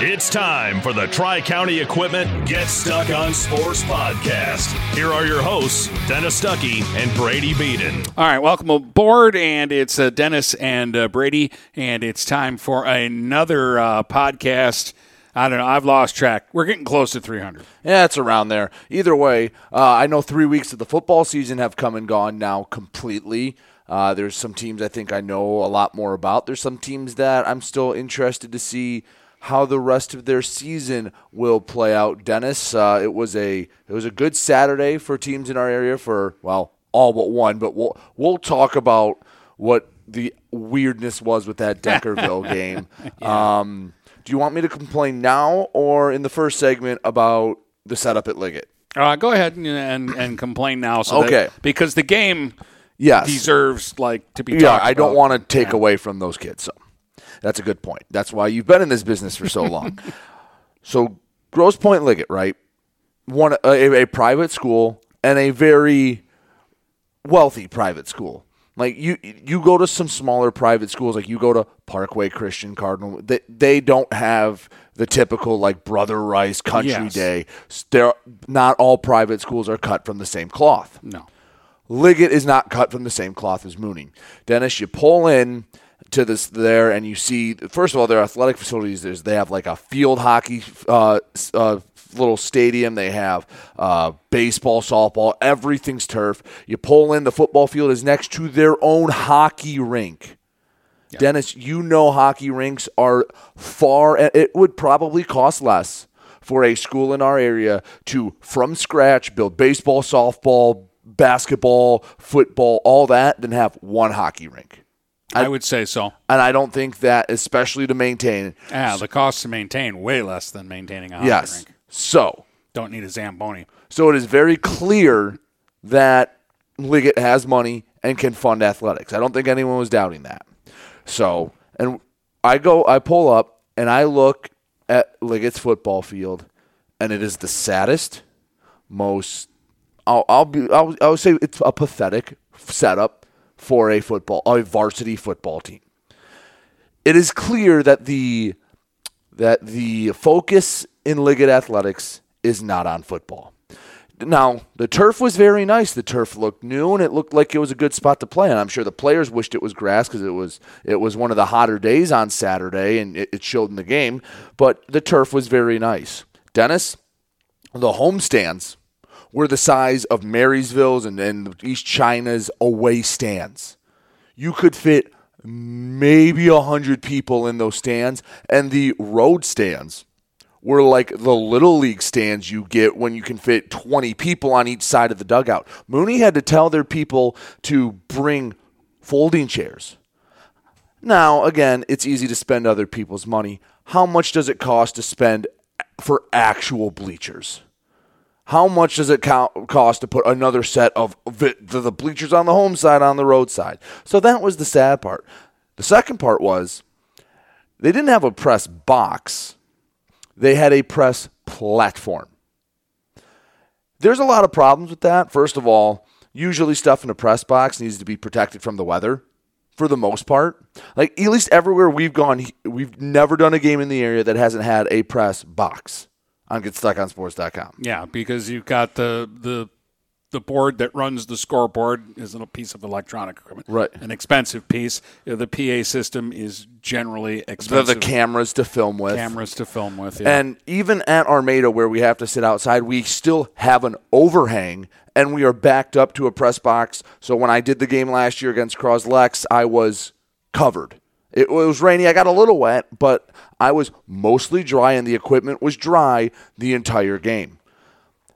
It's time for the Tri County Equipment Get Stuck on Sports podcast. Here are your hosts, Dennis Stuckey and Brady Beaton. All right, welcome aboard, and it's uh, Dennis and uh, Brady, and it's time for another uh, podcast. I don't know. I've lost track. We're getting close to 300. Yeah, it's around there. Either way, uh, I know three weeks of the football season have come and gone now completely. Uh, there's some teams I think I know a lot more about. There's some teams that I'm still interested to see how the rest of their season will play out. Dennis, uh, it was a it was a good Saturday for teams in our area for well all but one, but we'll we'll talk about what the weirdness was with that Deckerville game. yeah. um, do you want me to complain now or in the first segment about the setup at Liggett? Uh, go ahead and, and, and complain now. So okay, that, because the game yes. deserves like to be. Yeah, I don't want to take yeah. away from those kids. So. That's a good point. That's why you've been in this business for so long. so Grosse Pointe Liggett, right? One a, a private school and a very wealthy private school. Like you, you go to some smaller private schools, like you go to Parkway Christian Cardinal. They, they don't have the typical like Brother Rice Country yes. Day. They're, not all private schools are cut from the same cloth. No, Liggett is not cut from the same cloth as Mooney. Dennis, you pull in to this there, and you see first of all their athletic facilities. There's they have like a field hockey uh, uh, little stadium. They have uh, baseball, softball, everything's turf. You pull in the football field is next to their own hockey rink. Dennis, you know hockey rinks are far. It would probably cost less for a school in our area to from scratch build baseball, softball, basketball, football, all that than have one hockey rink. I, I, would say so. And I don't think that, especially to maintain. Yeah, the cost to maintain way less than maintaining a hockey yes. rink. So don't need a zamboni. So it is very clear that Liggett has money and can fund athletics. I don't think anyone was doubting that. So and I go, I pull up and I look at Liggett's football field, and it is the saddest, most. I'll, I'll be. I'll, I would say it's a pathetic setup for a football, a varsity football team. It is clear that the that the focus in Liggett athletics is not on football. Now, the turf was very nice. The turf looked new and it looked like it was a good spot to play. And I'm sure the players wished it was grass because it was it was one of the hotter days on Saturday and it, it showed in the game. But the turf was very nice. Dennis, the home stands were the size of Marysville's and, and East China's away stands. You could fit maybe a hundred people in those stands, and the road stands were like the little league stands you get when you can fit 20 people on each side of the dugout. Mooney had to tell their people to bring folding chairs. Now, again, it's easy to spend other people's money. How much does it cost to spend for actual bleachers? How much does it cost to put another set of the bleachers on the home side on the road side? So that was the sad part. The second part was they didn't have a press box, they had a press platform. There's a lot of problems with that. First of all, usually stuff in a press box needs to be protected from the weather for the most part. Like at least everywhere we've gone, we've never done a game in the area that hasn't had a press box on GetStuckOnSports.com. Yeah, because you've got the the the board that runs the scoreboard is a piece of electronic equipment. Right. An expensive piece. The PA system is generally expensive. The, the cameras to film with. Cameras to film with, yeah. And even at Armada, where we have to sit outside, we still have an overhang and we are backed up to a press box. So when I did the game last year against Croslex, I was covered. It was rainy. I got a little wet, but I was mostly dry and the equipment was dry the entire game.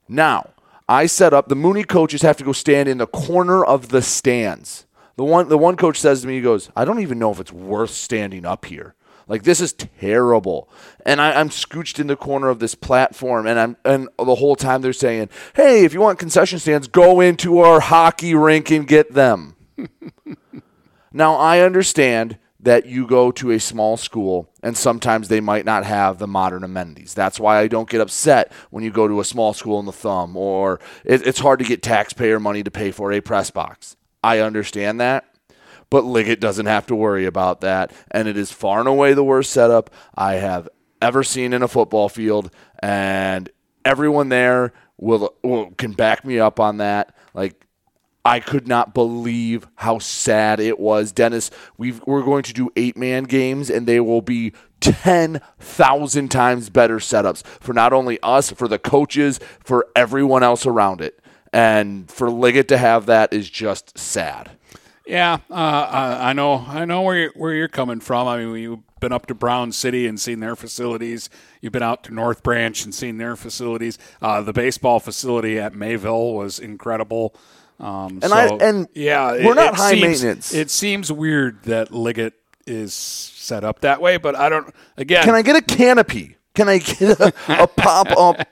Now, I set up the Mooney coaches have to go stand in the corner of the stands. The one the one coach says to me, he goes, I don't even know if it's worth standing up here. Like this is terrible. And I, am scooched in the corner of this platform and I'm and the whole time they're saying, Hey, if you want concession stands, go into our hockey rink and get them. now I understand that you go to a small school and sometimes they might not have the modern amenities. That's why I don't get upset when you go to a small school in the thumb or it, it's hard to get taxpayer money to pay for a press box. I understand that. But Liggett doesn't have to worry about that. And it is far and away the worst setup. I have ever seen in a football field, and everyone there will, will can back me up on that. Like I could not believe how sad it was. Dennis, we we're going to do eight man games, and they will be 10,000 times better setups for not only us, for the coaches, for everyone else around it. And for Liggett to have that is just sad. Yeah, uh, I know. I know where you're, where you're coming from. I mean, you've been up to Brown City and seen their facilities. You've been out to North Branch and seen their facilities. Uh, the baseball facility at Mayville was incredible. Um, And so, I- and yeah, we're not high seems, maintenance. It seems weird that Liggett is set up that way, but I don't. Again, Can I get a canopy? Can I get a, a pop up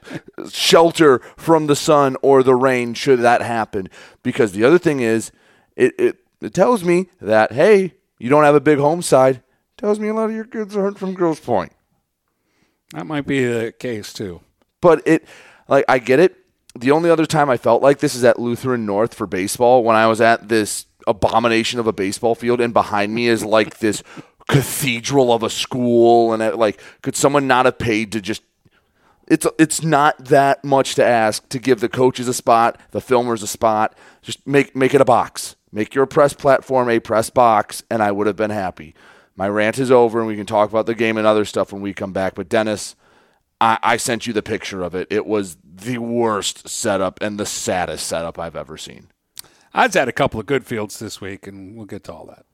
shelter from the sun or the rain should that happen? Because the other thing is, it, it, it tells me that, hey, you don't have a big home side. tells me a lot of your kids aren't from Grosse Pointe. that might be the case too. But it, like, I get it. The only other time I felt like this is at Lutheran North for baseball when I was at this abomination of a baseball field, and behind me is like this cathedral of a school, and it, like, could someone not have paid to just? It's it's not that much to ask to give the coaches a spot, the filmers a spot. Just make make it a box. Make your press platform a press box, and I would have been happy. My rant is over, and we can talk about the game and other stuff when we come back. But Dennis, I, I sent you the picture of it. It was the worst setup and the saddest setup I've ever seen. I've had a couple of good fields this week, and we'll get to all that.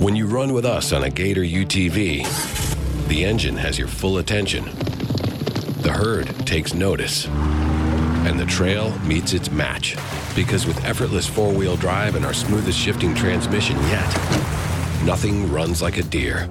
When you run with us on a Gator UTV, the engine has your full attention. The herd takes notice. And the trail meets its match. Because with effortless four wheel drive and our smoothest shifting transmission yet, nothing runs like a Deere.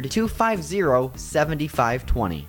250 7520.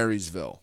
Marysville.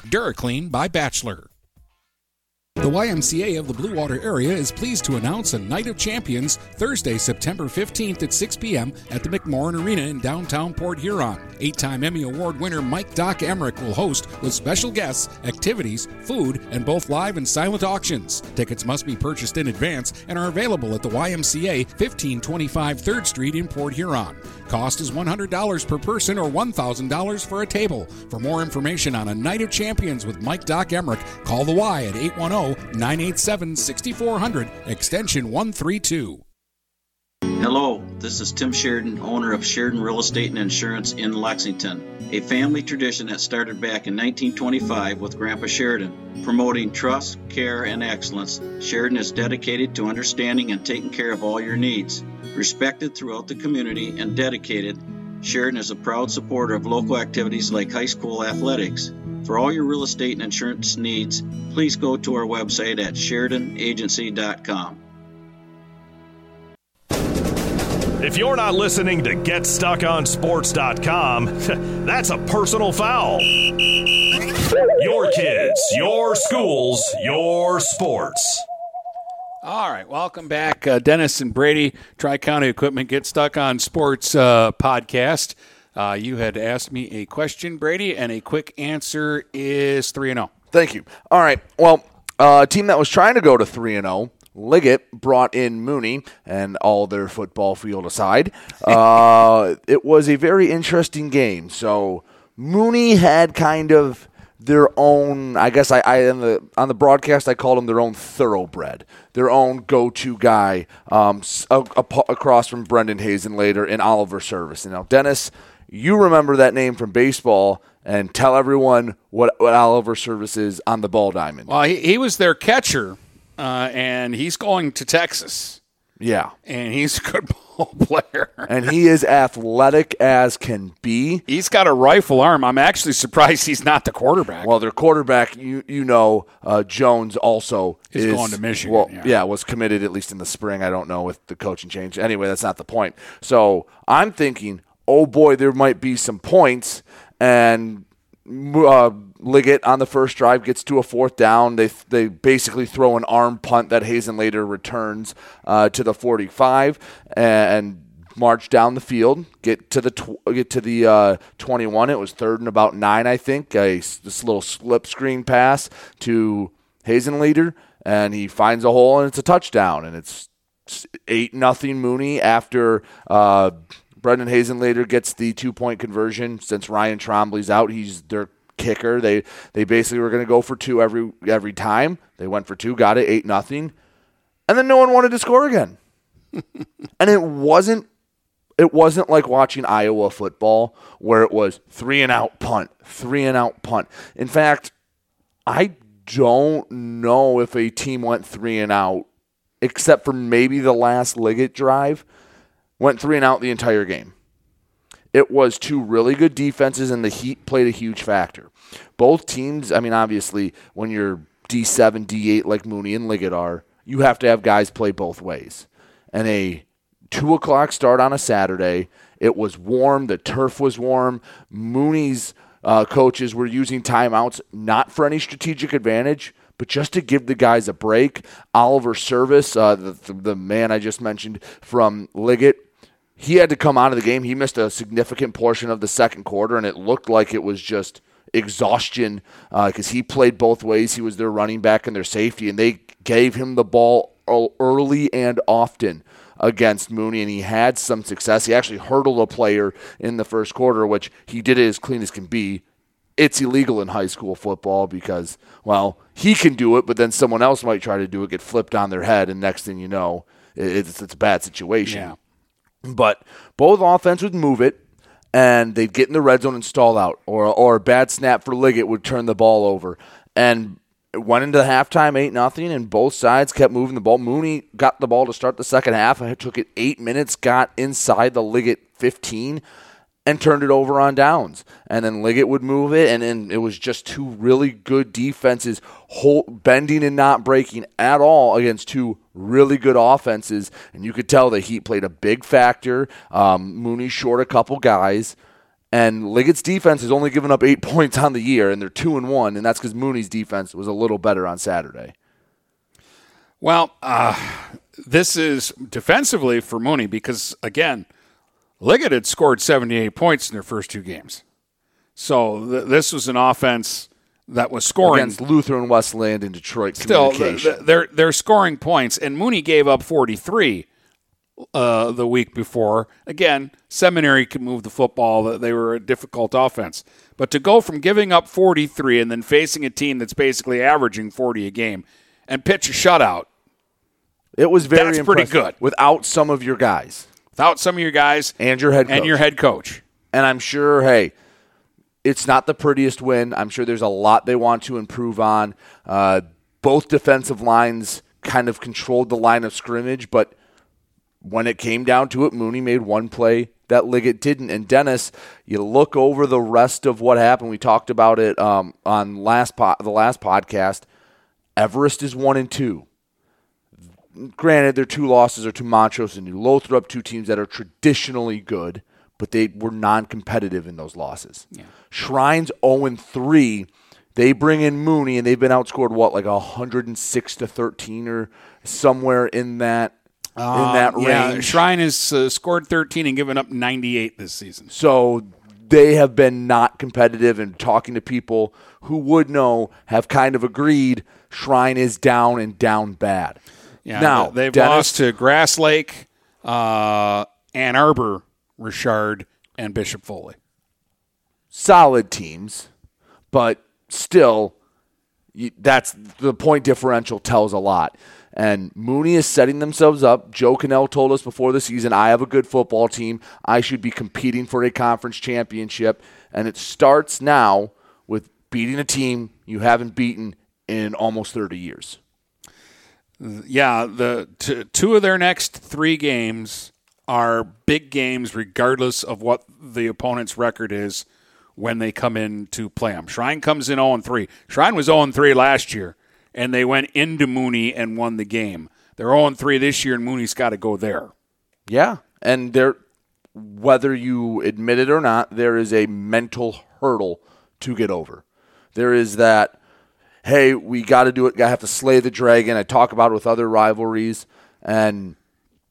DuraClean by Bachelor. The YMCA of the Blue Water area is pleased to announce a Night of Champions Thursday, September 15th at 6 p.m. at the McMorran Arena in downtown Port Huron. Eight time Emmy Award winner Mike Doc Emmerich will host with special guests, activities, food, and both live and silent auctions. Tickets must be purchased in advance and are available at the YMCA 1525 3rd Street in Port Huron. Cost is $100 per person or $1,000 for a table. For more information on a Night of Champions with Mike Doc Emmerich, call the Y at 810 987 6400, extension 132. Hello, this is Tim Sheridan, owner of Sheridan Real Estate and Insurance in Lexington, a family tradition that started back in 1925 with Grandpa Sheridan. Promoting trust, care, and excellence, Sheridan is dedicated to understanding and taking care of all your needs. Respected throughout the community and dedicated, Sheridan is a proud supporter of local activities like high school athletics. For all your real estate and insurance needs, please go to our website at SheridanAgency.com. If you're not listening to GetStuckOnSports.com, that's a personal foul. Your kids, your schools, your sports. All right, welcome back, uh, Dennis and Brady, Tri County Equipment Get Stuck on Sports uh, podcast. Uh, you had asked me a question, Brady, and a quick answer is three and zero. Thank you. All right. Well, uh, a team that was trying to go to three and zero. Liggett brought in Mooney and all their football field aside. Uh, it was a very interesting game. So Mooney had kind of their own. I guess I, I on the on the broadcast I called him their own thoroughbred, their own go-to guy um, a- a- across from Brendan Hazen later in Oliver Service. You know, Dennis, you remember that name from baseball. And tell everyone what, what Oliver Service is on the ball diamond. Well, he, he was their catcher, uh, and he's going to Texas, Yeah. and he's a good ball player. and he is athletic as can be. He's got a rifle arm. I'm actually surprised he's not the quarterback. Well, their quarterback, you you know, uh, Jones also Is is going to Michigan, Well, yeah. was committed at least in the spring. I don't know with the coaching change. Anyway, that's not the point. So I'm thinking, oh boy, there might be some points, and uh, Liggett on the first drive gets to a fourth down. They they basically throw an arm punt that Hazen later returns uh, to the 45 and march down the field, get to the tw- get to the uh, 21. It was third and about nine, I think. A, this little slip screen pass to Hazen leader, and he finds a hole and it's a touchdown, and it's eight nothing Mooney after. Uh, Brendan Hazen later gets the two point conversion since Ryan Trombley's out. He's their kicker. They they basically were going to go for two every every time. They went for two, got it eight nothing, and then no one wanted to score again. and it wasn't it wasn't like watching Iowa football where it was three and out punt, three and out punt. In fact, I don't know if a team went three and out, except for maybe the last Liggett drive, went three and out the entire game. It was two really good defenses, and the heat played a huge factor. Both teams, I mean, obviously, when you're D7, D8 like Mooney and Liggett are, you have to have guys play both ways. And a two o'clock start on a Saturday. It was warm. The turf was warm. Mooney's uh, coaches were using timeouts not for any strategic advantage, but just to give the guys a break. Oliver Service, uh, the, the, the man I just mentioned from Liggett, he had to come out of the game. He missed a significant portion of the second quarter, and it looked like it was just exhaustion uh, because he played both ways. He was their running back and their safety, and they gave him the ball early and often against Mooney, and he had some success. He actually hurdled a player in the first quarter, which he did it as clean as can be. It's illegal in high school football because, well, he can do it, but then someone else might try to do it, get flipped on their head, and next thing you know, it's, it's a bad situation. Yeah. But both offense would move it, and they'd get in the red zone and stall out, or or a bad snap for Liggett would turn the ball over, and it went into the halftime eight nothing, and both sides kept moving the ball. Mooney got the ball to start the second half. It took it eight minutes, got inside the Liggett fifteen, and turned it over on downs. And then Liggett would move it, and then it was just two really good defenses, hold, bending and not breaking at all against two really good offenses. And you could tell the Heat played a big factor. Um, Mooney short a couple guys. And Liggett's defense has only given up eight points on the year, and they're two and one, and that's because Mooney's defense was a little better on Saturday. Well, uh, this is defensively for Mooney because, again, Liggett had scored 78 points in their first two games. So th- this was an offense that was scoring against Lutheran Westland in Detroit. Still, they're they're scoring points, and Mooney gave up 43 uh, the week before. Again, Seminary could move the football; they were a difficult offense. But to go from giving up 43 and then facing a team that's basically averaging 40 a game and pitch a shutout it was very That's pretty good. without some of your guys without some of your guys and your head coach. and your head coach. And I'm sure, hey, it's not the prettiest win. I'm sure there's a lot they want to improve on. Uh, both defensive lines kind of controlled the line of scrimmage, but when it came down to it, Mooney made one play that Liggett didn't. And Dennis, you look over the rest of what happened. We talked about it um, on last po- the last podcast. Everest is one and two. Granted, their two losses are to Montrose and New Lothrop, two teams that are traditionally good, but they were non-competitive in those losses. Shrines 0 and 3. They bring in Mooney, and they've been outscored what, like 106 to 13, or somewhere in that in that Um, yeah, range. Shrine has uh, scored 13 and given up 98 this season. So they have been not competitive, and talking to people who would know have kind of agreed Shrine is down and down bad. Yeah, now they've Dennis- lost to Grass Lake, uh, Ann Arbor, Richard, and Bishop Foley. solid teams, but still, that's the point differential tells a lot. And Mooney is setting themselves up. Joe Cannell told us before the season, I have a good football team. I should be competing for a conference championship. And it starts now with beating a team you haven't beaten in almost 30 years. Yeah, the t- two of their next three games are big games, regardless of what the opponent's record is when they come in to play them. Shrine comes in 0 3. Shrine was 0 3 last year, and they went into Mooney and won the game. They're 0 3 this year, and Mooney's got to go there. Yeah, and there, whether you admit it or not, there is a mental hurdle to get over. There is that, hey, we got to do it. I have to slay the dragon. I talk about it with other rivalries, and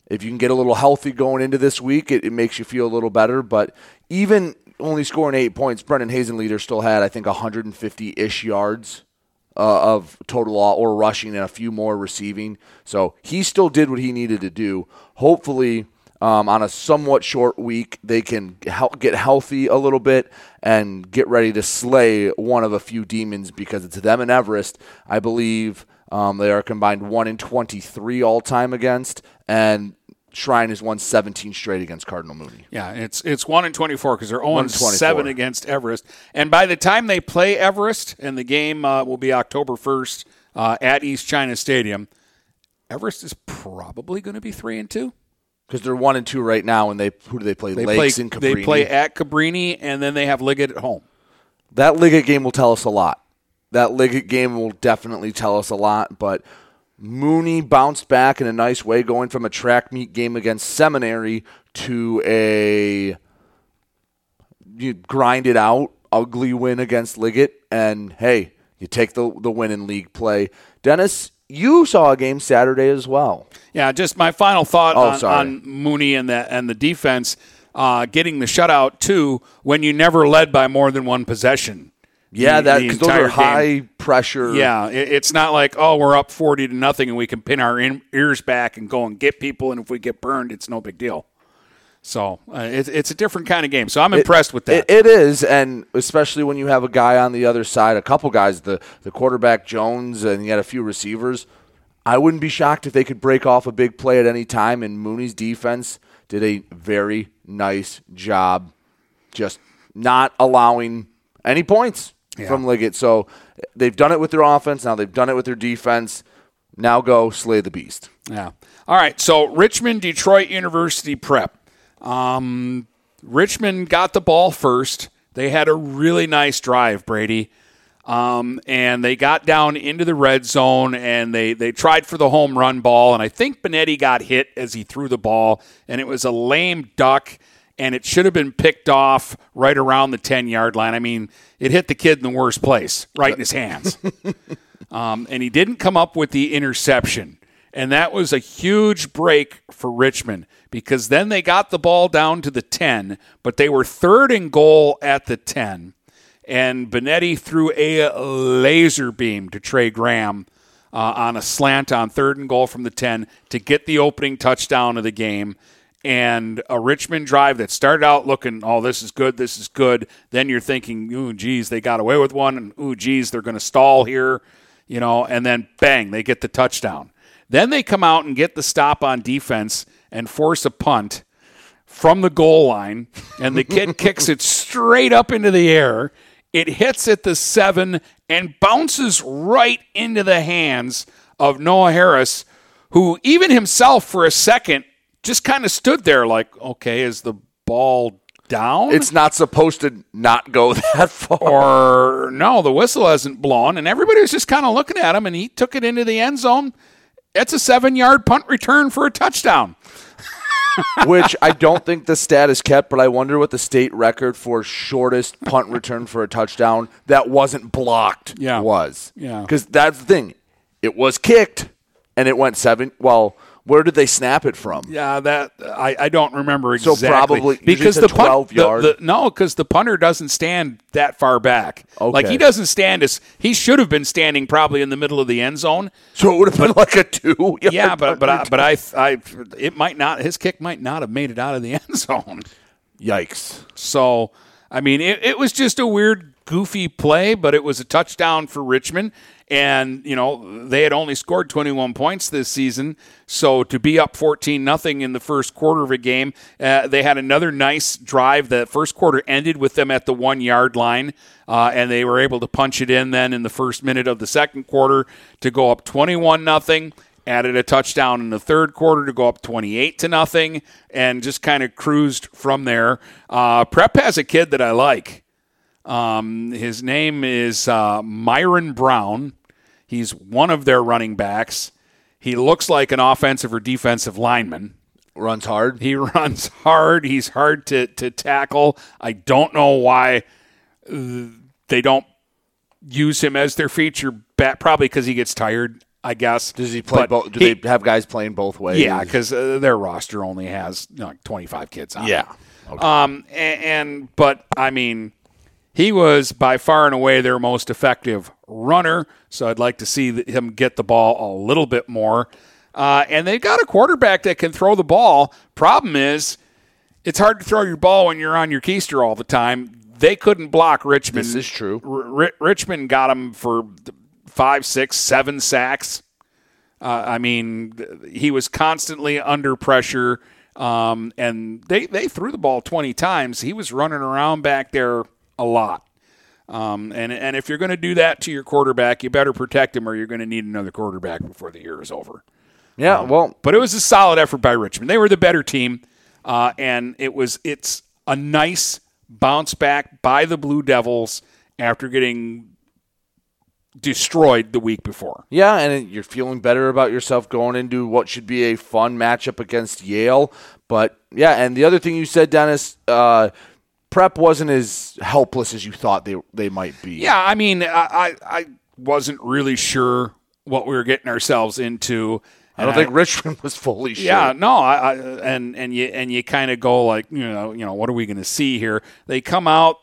if you can get a little healthy going into this week, it, it makes you feel a little better. But even only scoring eight points, Brendan Hazenleader still had, I think, 150 ish yards uh, of total or rushing and a few more receiving. So he still did what he needed to do. Hopefully, um, on a somewhat short week, they can help get healthy a little bit and get ready to slay one of a few demons because it's them and Everest. I believe um, they are combined one in twenty-three all time against, and Shrine has won seventeen straight against Cardinal Mooney. Yeah, it's it's one in twenty four because they're zero One and in 24. seven against Everest, and by the time they play Everest, and the game uh, will be October first uh, at East China Stadium, Everest is probably going to be three and two. Because they're one and two right now, and they who do they play? They Lakes play and Cabrini. they play at Cabrini, and then they have Liggett at home. that Liggett game will tell us a lot. That Liggett game will definitely tell us a lot. But Mooney bounced back in a nice way, going from a track meet game against Seminary to a you grind it out, ugly win against Liggett. And hey, you take the the win in league play. Dennis, you saw a game Saturday as well. Yeah, just my final thought Oh, on, on Mooney and the and the defense uh, getting the shutout too when you never led by more than one possession. Yeah, the- that because those are game. high pressure. Yeah, it, it's not like oh we're up forty to nothing and we can pin our in, ears back and go and get people, and if we get burned, it's no big deal. So uh, it's it's a different kind of game. So I'm impressed with that. It, it is, and especially when you have a guy on the other side, a couple guys, the the quarterback Jones, and you had a few receivers. I wouldn't be shocked if they could break off a big play at any time. And Mooney's defense did a very nice job, just not allowing any points from Liggett. So they've done it with their offense. Now they've done it with their defense. Now go slay the beast. Yeah. All right. So Richmond, Detroit University prep. Um, Richmond got the ball first. They had a really nice drive, Brady. Um, and they got down into the red zone and they, they tried for the home run ball. And I think Benetti got hit as he threw the ball, and it was a lame duck, and it should have been picked off right around the 10 yard line. I mean, it hit the kid in the worst place, right in his hands. um, and he didn't come up with the interception. And that was a huge break for Richmond because then they got the ball down to the 10, but they were third and goal at the 10. And Benetti threw a laser beam to Trey Graham uh, on a slant on third and goal from the 10 to get the opening touchdown of the game. And a Richmond drive that started out looking, oh, this is good, this is good. Then you're thinking, ooh, geez, they got away with one, and ooh, geez, they're going to stall here, you know, and then bang, they get the touchdown. Then they come out and get the stop on defense and force a punt from the goal line, and the kid kicks it straight up into the air. It hits at the seven and bounces right into the hands of Noah Harris, who even himself for a second just kind of stood there like, okay, is the ball down? It's not supposed to not go that far. or no, the whistle hasn't blown, and everybody was just kind of looking at him, and he took it into the end zone. It's a seven yard punt return for a touchdown. which I don't think the stat is kept, but I wonder what the state record for shortest punt return for a touchdown that wasn't blocked Yeah. was. Yeah. Because that's the thing. It was kicked and it went seven. Well, where did they snap it from? Yeah, that I, I don't remember exactly. So probably- because the punt, 12 the- yard. the- no, because the punter doesn't stand that far back. Okay. Like he doesn't stand as he should have been standing probably in the middle of the end zone. So it would have been like a two. Yeah, but but I, but I I it might not his kick might not have made it out of the end zone. Yikes. So, I mean, it, it was just a weird, goofy play, but it was a touchdown for Richmond. And, you know, they had only scored 21 points this season. So to be up 14 nothing in the first quarter of a game, uh, they had another nice drive. The first quarter ended with them at the one yard line. Uh, and they were able to punch it in then in the first minute of the second quarter to go up 21 nothing added a touchdown in the third quarter to go up 28 to nothing and just kind of cruised from there uh, prep has a kid that i like um, his name is uh, myron brown he's one of their running backs he looks like an offensive or defensive lineman Runs hard. he runs hard he's hard to, to tackle i don't know why uh, they don't use him as their feature bat probably because he gets tired i guess Does he play both? Do he- they have guys playing both ways? yeah, because uh, their roster only has you know, like 25 kids on. it. Yeah. Um, and, and but I mean, he was by far and away their most effective runner. So I'd like to see him get the ball a little bit more. Uh, and they've got a quarterback that can throw the ball. Problem is, it's hard to throw your ball when you're on your keister all the time. They couldn't block Richmond. This is true. R- Ri- Richmond got him for five, six, seven sacks. Uh, I mean, he was constantly under pressure, um, and they, they threw the ball 20 times. He was running around back there a lot. Um, and, and if you're going to do that to your quarterback, you better protect him or you're going to need another quarterback before the year is over. Yeah. Well, But it was a solid effort by Richmond. They were the better team, uh, and it was it's a nice bounce back by the Blue Devils after getting destroyed the week before. Yeah, and you're feeling better about yourself going into what should be a fun matchup against Yale. But yeah, and the other thing you said, Dennis, uh, prep wasn't as helpless as you thought they they might be. Yeah, I mean, I I, I wasn't really sure what we were getting ourselves into. I don't And think Richmond was fully sure. Yeah, no, I, I and and you and you kind of go like, you know, you know, what are we going to see here? They come out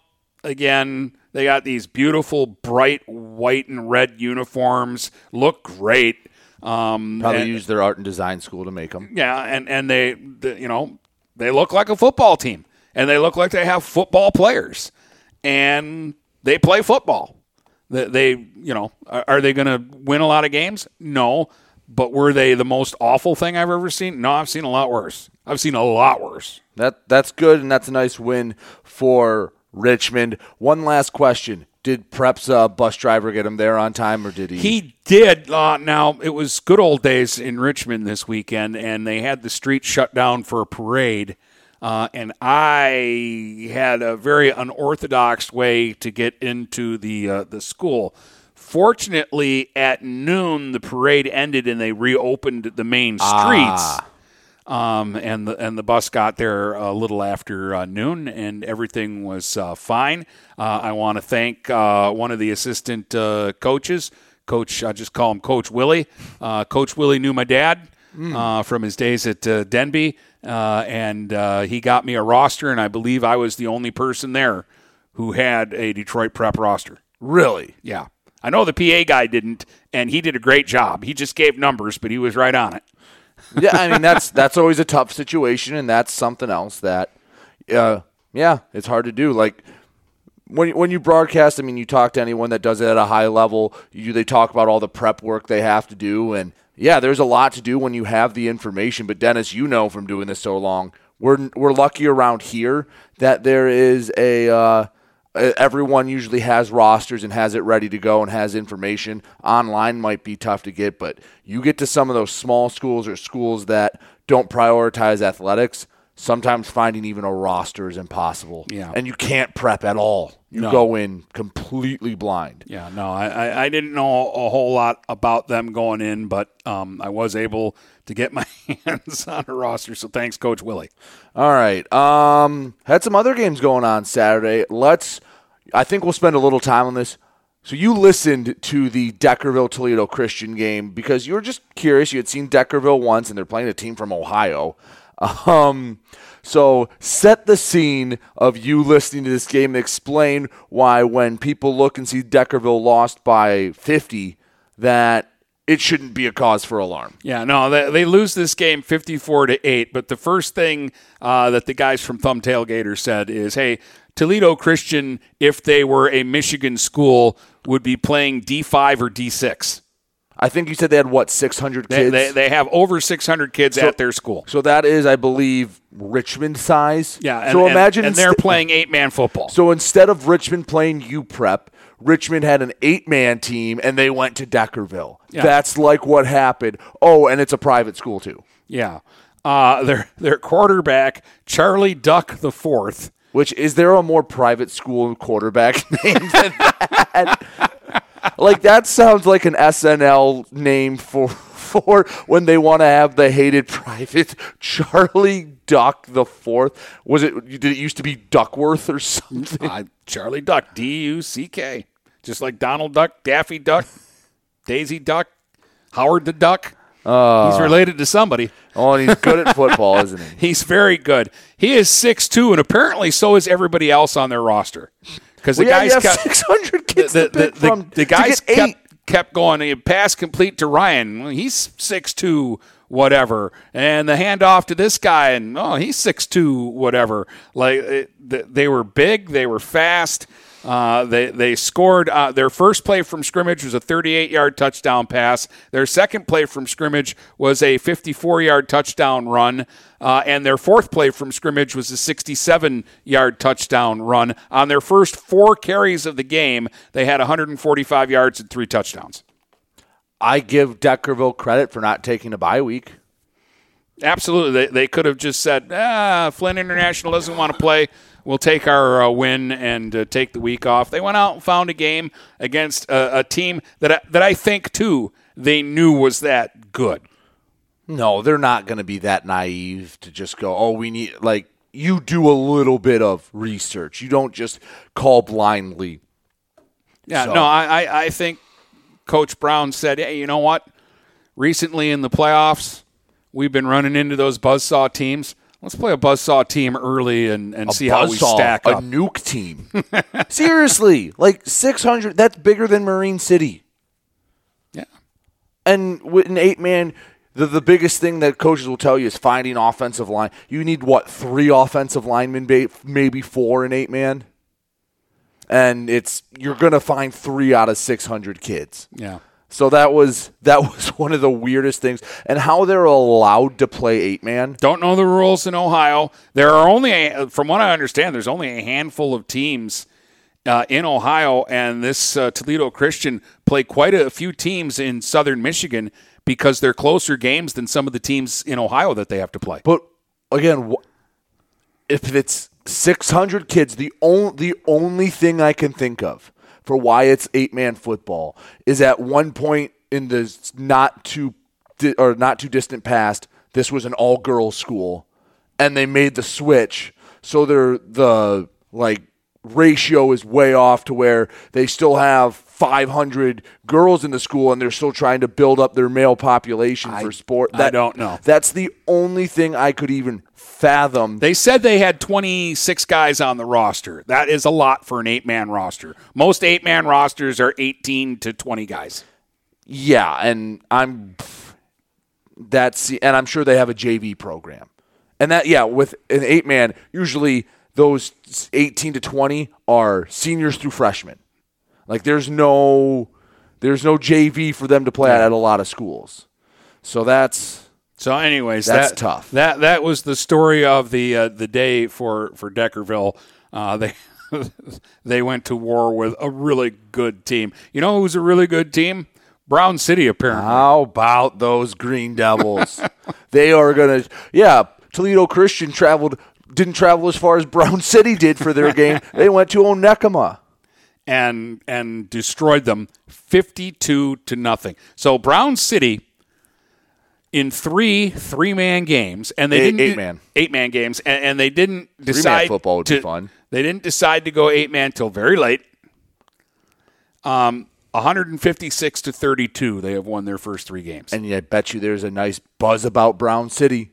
again. They got these beautiful, bright white and red uniforms. Look great. Um, Probably and- used their art and design school to make them. yeah, and and they, the, you know, they look like a football team, and they look like they have football players, and they play football. They, they you know, are, are they going to win a lot of games? No, but were they the most awful thing I've ever seen? No, I've seen a lot worse. I've seen a lot worse. That that's good, and that's a nice win for Richmond. One last question: Did Prep's uh, bus driver get him there on time, or did he? He did. Uh, now it was good old days in Richmond this weekend, and they had the street shut down for a parade. Uh, and I had a very unorthodox way to get into the uh, the school. Fortunately, at noon the parade ended and they reopened the main streets. Um, and the and the bus got there a little after uh, noon, and everything was uh, fine. Uh, I want to thank uh, one of the assistant uh, coaches, Coach, I just call him Coach Willie. Uh, Coach Willie knew my dad uh, from his days at uh, Denby, uh, and uh, he got me a roster, and I believe I was the only person there who had a Detroit Prep roster. Really? Yeah. I know the PA guy didn't, and he did a great job. He just gave numbers, but he was right on it. yeah, I mean that's that's always a tough situation, and that's something else that, uh, yeah, it's hard to do. Like when when you broadcast, I mean, you talk to anyone that does it at a high level. You they talk about all the prep work they have to do, and yeah, there's a lot to do when you have the information. But Dennis, you know from doing this so long, we're we're lucky around here that there is a. Uh, everyone usually has rosters and has it ready to go and has information. Online might be tough to get, but you get to some of those small schools or schools that don't prioritize athletics. Sometimes finding even a roster is impossible. Yeah. And you can't prep at all. You No. go in completely blind. Yeah, no, I, I, didn't know a whole lot about them going in, but um, I was able to get my hands on a roster. So thanks, Coach Willie. All right. Um, had some other games going on Saturday. Let's. I think we'll spend a little time on this. So you listened to the Deckerville Toledo Christian game because you were just curious. You had seen Deckerville once, and they're playing a team from Ohio. Um, so set the scene of you listening to this game and explain why when people look and see Deckerville lost by 50, that it shouldn't be a cause for alarm. Yeah, no, they, they lose this game 54 to 8. But the first thing uh, that the guys from Thumb Tailgater said is hey, Toledo Christian, if they were a Michigan school, would be playing D5 or D6. I think you said they had what 600 kids. they, they have over 600 kids So- at their school. So that is, I believe, Richmond size. Yeah, and, so imagine and, they're inst- playing eight man football. So instead of Richmond playing U Prep, Richmond had an eight-man team, and they went to Deckerville. Yeah. That's like what happened. Oh, and it's a private school too, Yeah. Uh, their their quarterback Charlie Duck the fourth. which is there a more private school quarterback name than that? Like that sounds like an SNL name for for when they want to have the hated private Charlie Duck the fourth. Was it? Did it used to be Duckworth or something? Uh, Charlie Duck D U C K, just like Donald Duck, Daffy Duck, Daisy Duck, Howard the Duck. Uh, He's related to somebody. Oh, and he's good at football, isn't he? He's very good. He is six two, and apparently so is everybody else on their roster. Because the Well, yeah, guys kept 600 kids the, the, the, the guys kept kept going. Pass complete to Ryan. He's six two, whatever, and the handoff to this guy, and oh, he's six two, whatever. Like it, they were big, they were fast. Uh, they they scored uh, their first play from scrimmage was a 38 yard touchdown pass. Their second play from scrimmage was a 54 yard touchdown run, uh, and their fourth play from scrimmage was a 67 yard touchdown run. On their first four carries of the game, they had 145 yards and three touchdowns. I give Deckerville credit for not taking a bye week. Absolutely, they, they could have just said, "Ah, Flint International doesn't want to play. We'll take our uh, win and uh, take the week off." They went out and found a game against a, a team that I, that I think too they knew was that good. No, they're not going to be that naive to just go, oh, we need, like, you do a little bit of research. You don't just call blindly. Yeah, So- no, I, I, I think Coach Brown said, hey, you know what? Recently in the playoffs, we've been running into those buzzsaw teams. Let's play a buzzsaw team early and, and see how we stack a nuke team. Seriously, like 600, that's bigger than Marine City. Yeah. And with an eight man, the, the biggest thing that coaches will tell you is finding offensive line. You need what, three offensive linemen, maybe four in eight man? And it's you're gonna find three out of six hundred kids. Yeah. So that was that was one of the weirdest things, and how they're allowed to play eight man. Don't know the rules in Ohio. There are only, a, from what I understand, there's only a handful of teams uh, in Ohio, and this uh, Toledo Christian play quite a few teams in Southern Michigan because they're closer games than some of the teams in Ohio that they have to play. But again, if it's 600 kids, the only the only thing I can think of for why it's eight man football is at one point in the not too di- or not too distant past, this was an all girls school, and they made the switch, so they're the like ratio is way off to where they still have 500 girls in the school and they're still trying to build up their male population for sport. I don't know. That's the only thing I could even fathom. They said they had 26 guys on the roster. That is a lot for an eight man roster. Most eight man rosters are 18 to 20 guys. Yeah, and I'm that's and I'm sure they have a JV program. And that yeah, with an eight man, usually those 18 to 20 are seniors through freshmen. Like there's no there's no JV for them to play at at a lot of schools. So that's So, anyways, That's that, tough. That that was the story of the uh, the day for for Deckerville. Uh, they they went to war with a really good team. You know who's a really good team? Brown City, apparently. How about those Green Devils? they are gonna, yeah. Toledo Christian traveled, didn't travel as far as Brown City did for their game. They went to Onekama. and and destroyed them 52 to nothing. So Brown City in three three man games and they Eight- didn't eight man. eight man games and, and they didn't decide football would to, be fun. They didn't decide to go eight man till very late. Um 156 to 32 they have won their first 3 games. And I bet you there's a nice buzz about Brown City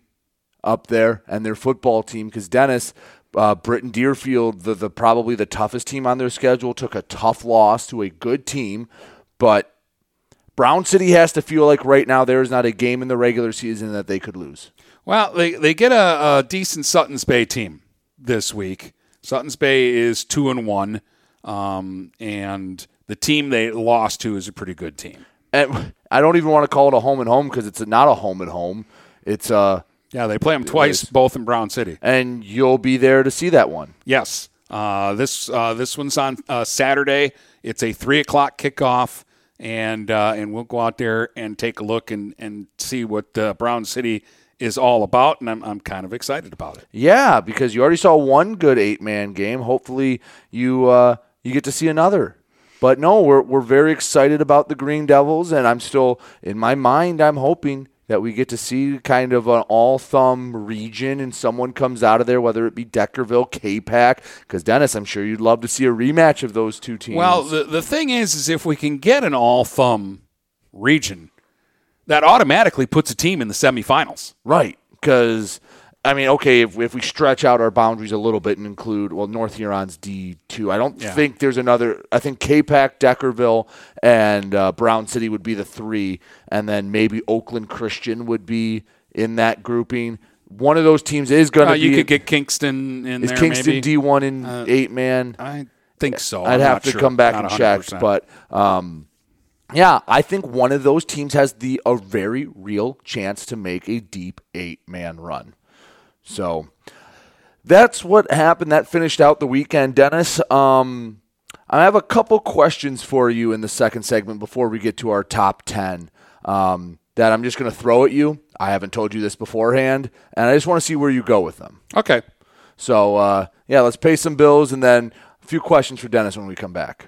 up there and their football team because Dennis, uh, Britton Deerfield, the, the probably the toughest team on their schedule, took a tough loss to a good team, but Brown City has to feel like right now there is not a game in the regular season that they could lose. Well, they they get a, a decent Sutton's Bay team this week. Sutton's Bay is two and one, um, and the team they lost to is a pretty good team. And I don't even want to call it a home and home because it's not a home and home. It's uh, Yeah, they play them twice, both in Brown City. and you'll be there to see that one. Yes, uh, this uh, this one's on uh, Saturday. It's a three o'clock kickoff, and uh, and we'll go out there and take a look and and see what uh, Brown City is all about. And I'm I'm kind of excited about it. Yeah, because you already saw one good eight man game. Hopefully you uh, you get to see another. But no, we're we're very excited about the Green Devils, and I'm still in my mind. I'm hoping that we get to see kind of an all thumb region, and someone comes out of there, whether it be Deckerville, K-Pac. Because Dennis, I'm sure you'd love to see a rematch of those two teams. Well, the the thing is, is if we can get an all thumb region, that automatically puts a team in the semifinals. Right, because I mean, okay, if, if we stretch out our boundaries a little bit and include well, North Huron's D two, I don't Yeah. think there's another. I think K-Pac, Deckerville, and uh, Brown City would be the three, and then maybe Oakland Christian would be in that grouping. One of those teams is going Uh, to you be. could get Kingston in is there. Kingston maybe. D one in Uh, eight man? I think so. I'd I'm have to sure. come back and check, 100%. but um, yeah, I think one of those teams has the a very real chance to make a deep eight man run. So that's what happened. That finished out the weekend, Dennis. Um, I have a couple questions for you in the second segment before we get to our top ten. Um, that I'm just going to throw at you. I haven't told you this beforehand, and I just want to see where you go with them. okay. So uh, yeah, let's pay some bills and then a few questions for Dennis when we come back.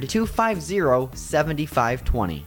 800 250 7520.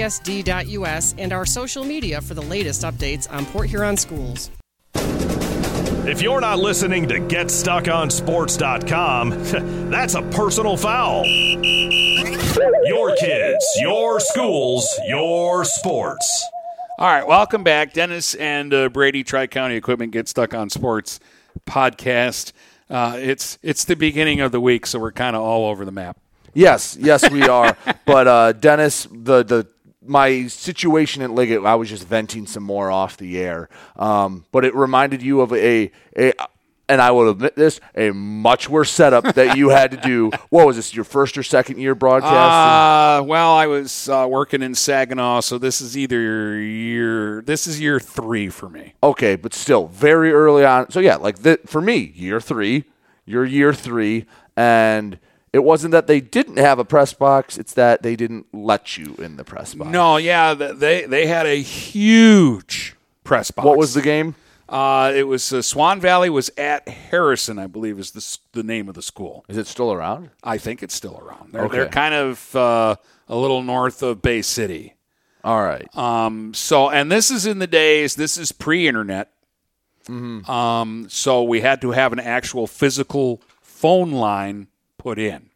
www.phasd.us and our social media for the latest updates on Port Huron schools. If you're not listening to GetStuckOnSports.com, that's a personal foul. Your kids, your schools, your sports. All right, welcome back. Dennis and uh, Brady, Tri County Equipment Get Stuck on Sports podcast. Uh, it's it's the beginning of the week, so we're kind of all over the map. Yes, yes, we are. but uh, Dennis, the the my situation at Liggett, I was just venting some more off the air. Um, but it reminded you of a a. And I will admit this, a much worse setup that you had to do. What was this, your first or second year broadcasting? Uh, well, I was uh, working in Saginaw, so this is either year, this is year three for me. Okay, but still very early on. So yeah, like the, for me, year three, you're year three, and it wasn't that they didn't have a press box; it's that they didn't let you in the press box. No, yeah, they they had a huge press box. What was the game? Uh, it was uh, Swan Valley was at Harrison, I believe, is the the name of the school. Is it still around? I think it's still around. They're, Okay. they're kind of uh, a little north of Bay City. All right. Um, so, and this is in the days. This is pre-internet. Mm-hmm. Um, so we had to have an actual physical phone line put in.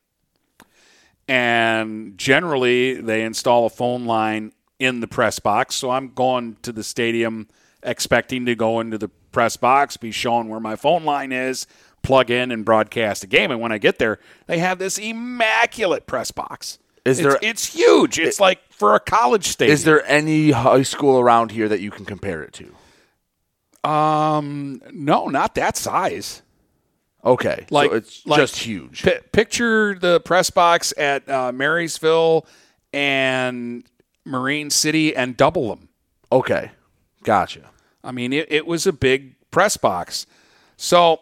And generally, they install a phone line in the press box. So I'm going to the stadium expecting to go into the press box, be shown where my phone line is, plug in, and broadcast a game. And when I get there, they have this immaculate press box. Is there- It's huge. It's like for a college stadium. Is there any high school around here that you can compare it to? Um, no, not that size. Okay, Like so it's like, just huge. pi- picture the press box at uh, Marysville and Marine City and double them. Okay, gotcha. I mean, it, it was a big press box. So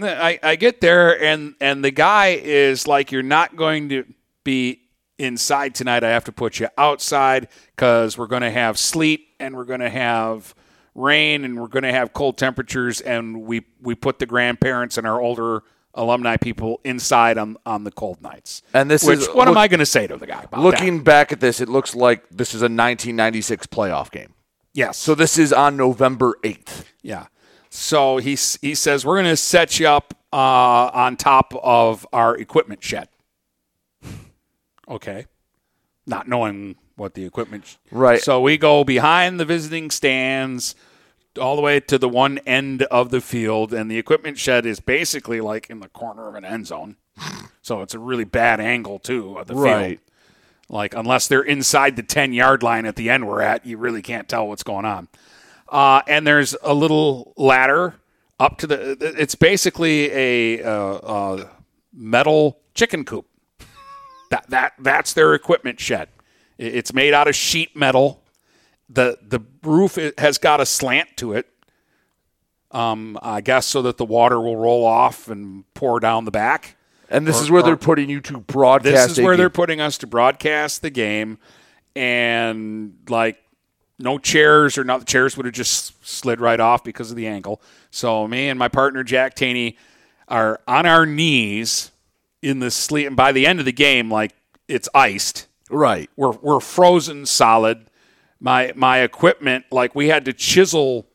I, I get there, and, and the guy is like, You're not going to be inside tonight. I have to put you outside because we're going to have sleet and we're going to have rain and we're going to have cold temperatures, and we we put the grandparents and our older alumni people inside on on the cold nights. And this Which, is what am I going to say to the guy? About Looking that? back at this, it looks like this is a 1996 playoff game. yes, So this is on November 8th. Yeah. So he he says we're going to set you up uh, on top of our equipment shed. Okay. Not knowing what the equipment. Right. So we go behind the visiting stands all the way to the one end of the field and the equipment shed is basically like in the corner of an end zone. So it's a really bad angle too of the field. Right. Like unless they're inside the 10 yard line at the end we're at, you really can't tell what's going on. Uh, and there's a little ladder up to the. It's basically a uh, uh, metal chicken coop. That that that's their equipment shed. It's made out of sheet metal. The The roof has got a slant to it. Um, I guess so that the water will roll off and pour down the back. And this Or- is where or- they're putting you to broadcast. This is where game. they're putting us to broadcast the game, and like no chairs or not. The chairs would have just slid right off because of the angle. So me and my partner Jack Taney are on our knees in the sleep, and by the end of the game, like it's iced. Right. We're we're frozen solid. My my equipment, like we had to chisel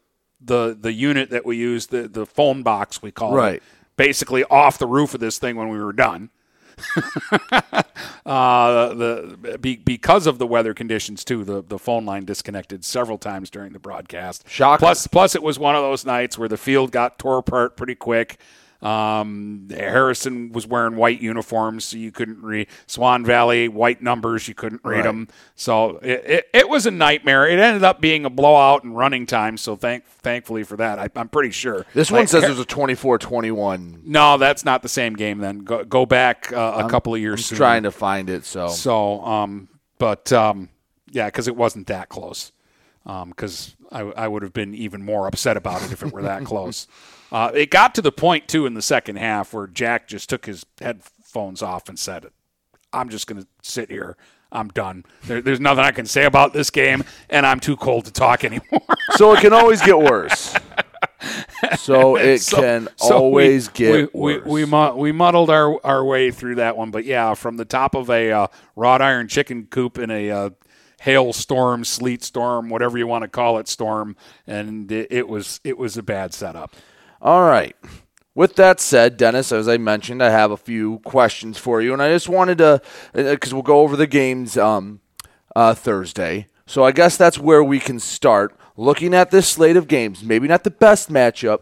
the the unit that we used, the the phone box we call Right. it, basically off the roof of this thing when we were done. uh, the be, because of the weather conditions too, the the phone line disconnected several times during the broadcast. Shocker. Plus, plus it was one of those nights where the field got tore apart pretty quick. Um, Harrison was wearing white uniforms, so you couldn't read Swan Valley white numbers. You couldn't read Right. them. So it, it, it was a nightmare. It ended up being a blowout in running time. So thank thankfully for that, I, I'm pretty sure. This one Like, says there's a 24-21. no, that's not the same game. Then go, go back uh, a couple of years. I'm trying to find it. So So, um, but um, yeah, because it wasn't that close. Because I, I would have been even more upset about it if it were that close. Uh, it got to the point too in the second half where Jack just took his headphones off and said, "I'm just going to sit here. I'm done. There, there's nothing I can say about this game, and I'm too cold to talk anymore." so it can always get worse. So it So- can so we- always get we, worse. We we, we muddled our, our way through that one, but yeah, from the top of a uh, wrought iron chicken coop in a uh, hailstorm, sleet storm, whatever you want to call it, storm, and it, it was it was a bad setup. All right. With that said, Dennis, as I mentioned, I have a few questions for you, and I just wanted to, because we'll go over the games um, uh, Thursday. So I guess that's where we can start looking at this slate of games. Maybe not the best matchup,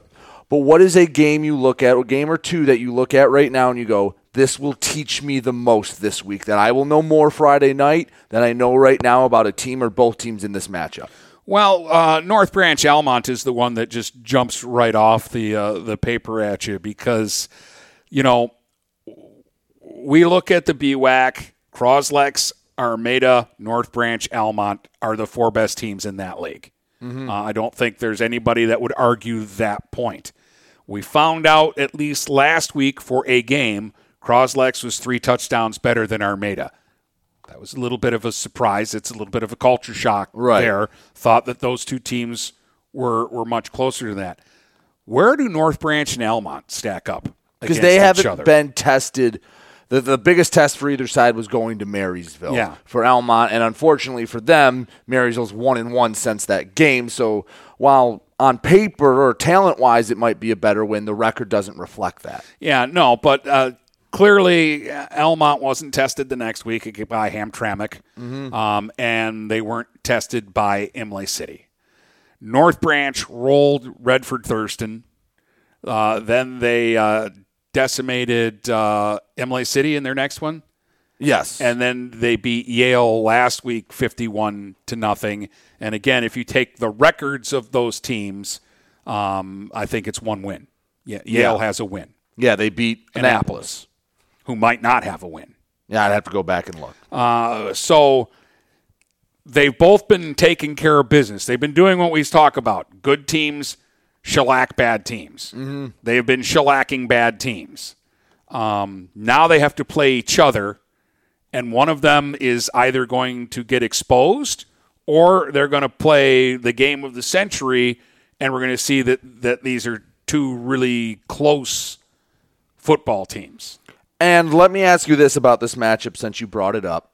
but what is a game you look at, a game or two that you look at right now, and you go, "This will teach me the most this week. That I will know more Friday night than I know right now about a team or both teams in this matchup." Well, uh, North Branch Almont is the one that just jumps right off the uh, the paper at you because, you know, we look at the BWAC, Croslex, Armada, North Branch, Almont are the four best teams in that league. Uh, I don't think there's anybody that would argue that point. We found out at least last week for a game, Croslex was three touchdowns better than Armada. That was a little bit of a surprise. It's a little bit of a culture shock Right. there. Thought that those two teams were were much closer to that. Where do North Branch and Almont stack up? because they haven't other? been tested. The, the biggest test for either side was going to Marysville Yeah. for Almont, and unfortunately for them, Marysville's one and one since that game. So while on paper or talent wise it might be a better win, the record doesn't reflect that. Yeah, no, but uh, clearly Almont wasn't tested the next week by Hamtramck, Mhm. um, and they weren't tested by Imlay City. North Branch rolled Redford Thurston. Uh, then they uh, decimated uh, Imlay City in their next one. Yes. And then they beat Yale last week 51 to nothing. And again, if you take the records of those teams, um, I think it's one win. Yeah, Yale Yeah. has a win. Yeah, they beat Annapolis, who might not have a win. Yeah, I'd have to go back and look. Uh, so they've both been taking care of business. They've been doing what we talk about. Good teams shellac bad teams. Mm-hmm. They have been shellacking bad teams. Um, now they have to play each other, and one of them is either going to get exposed or they're going to play the game of the century and we're going to see that that these are two really close football teams. And let me ask you this about this matchup since you brought it up.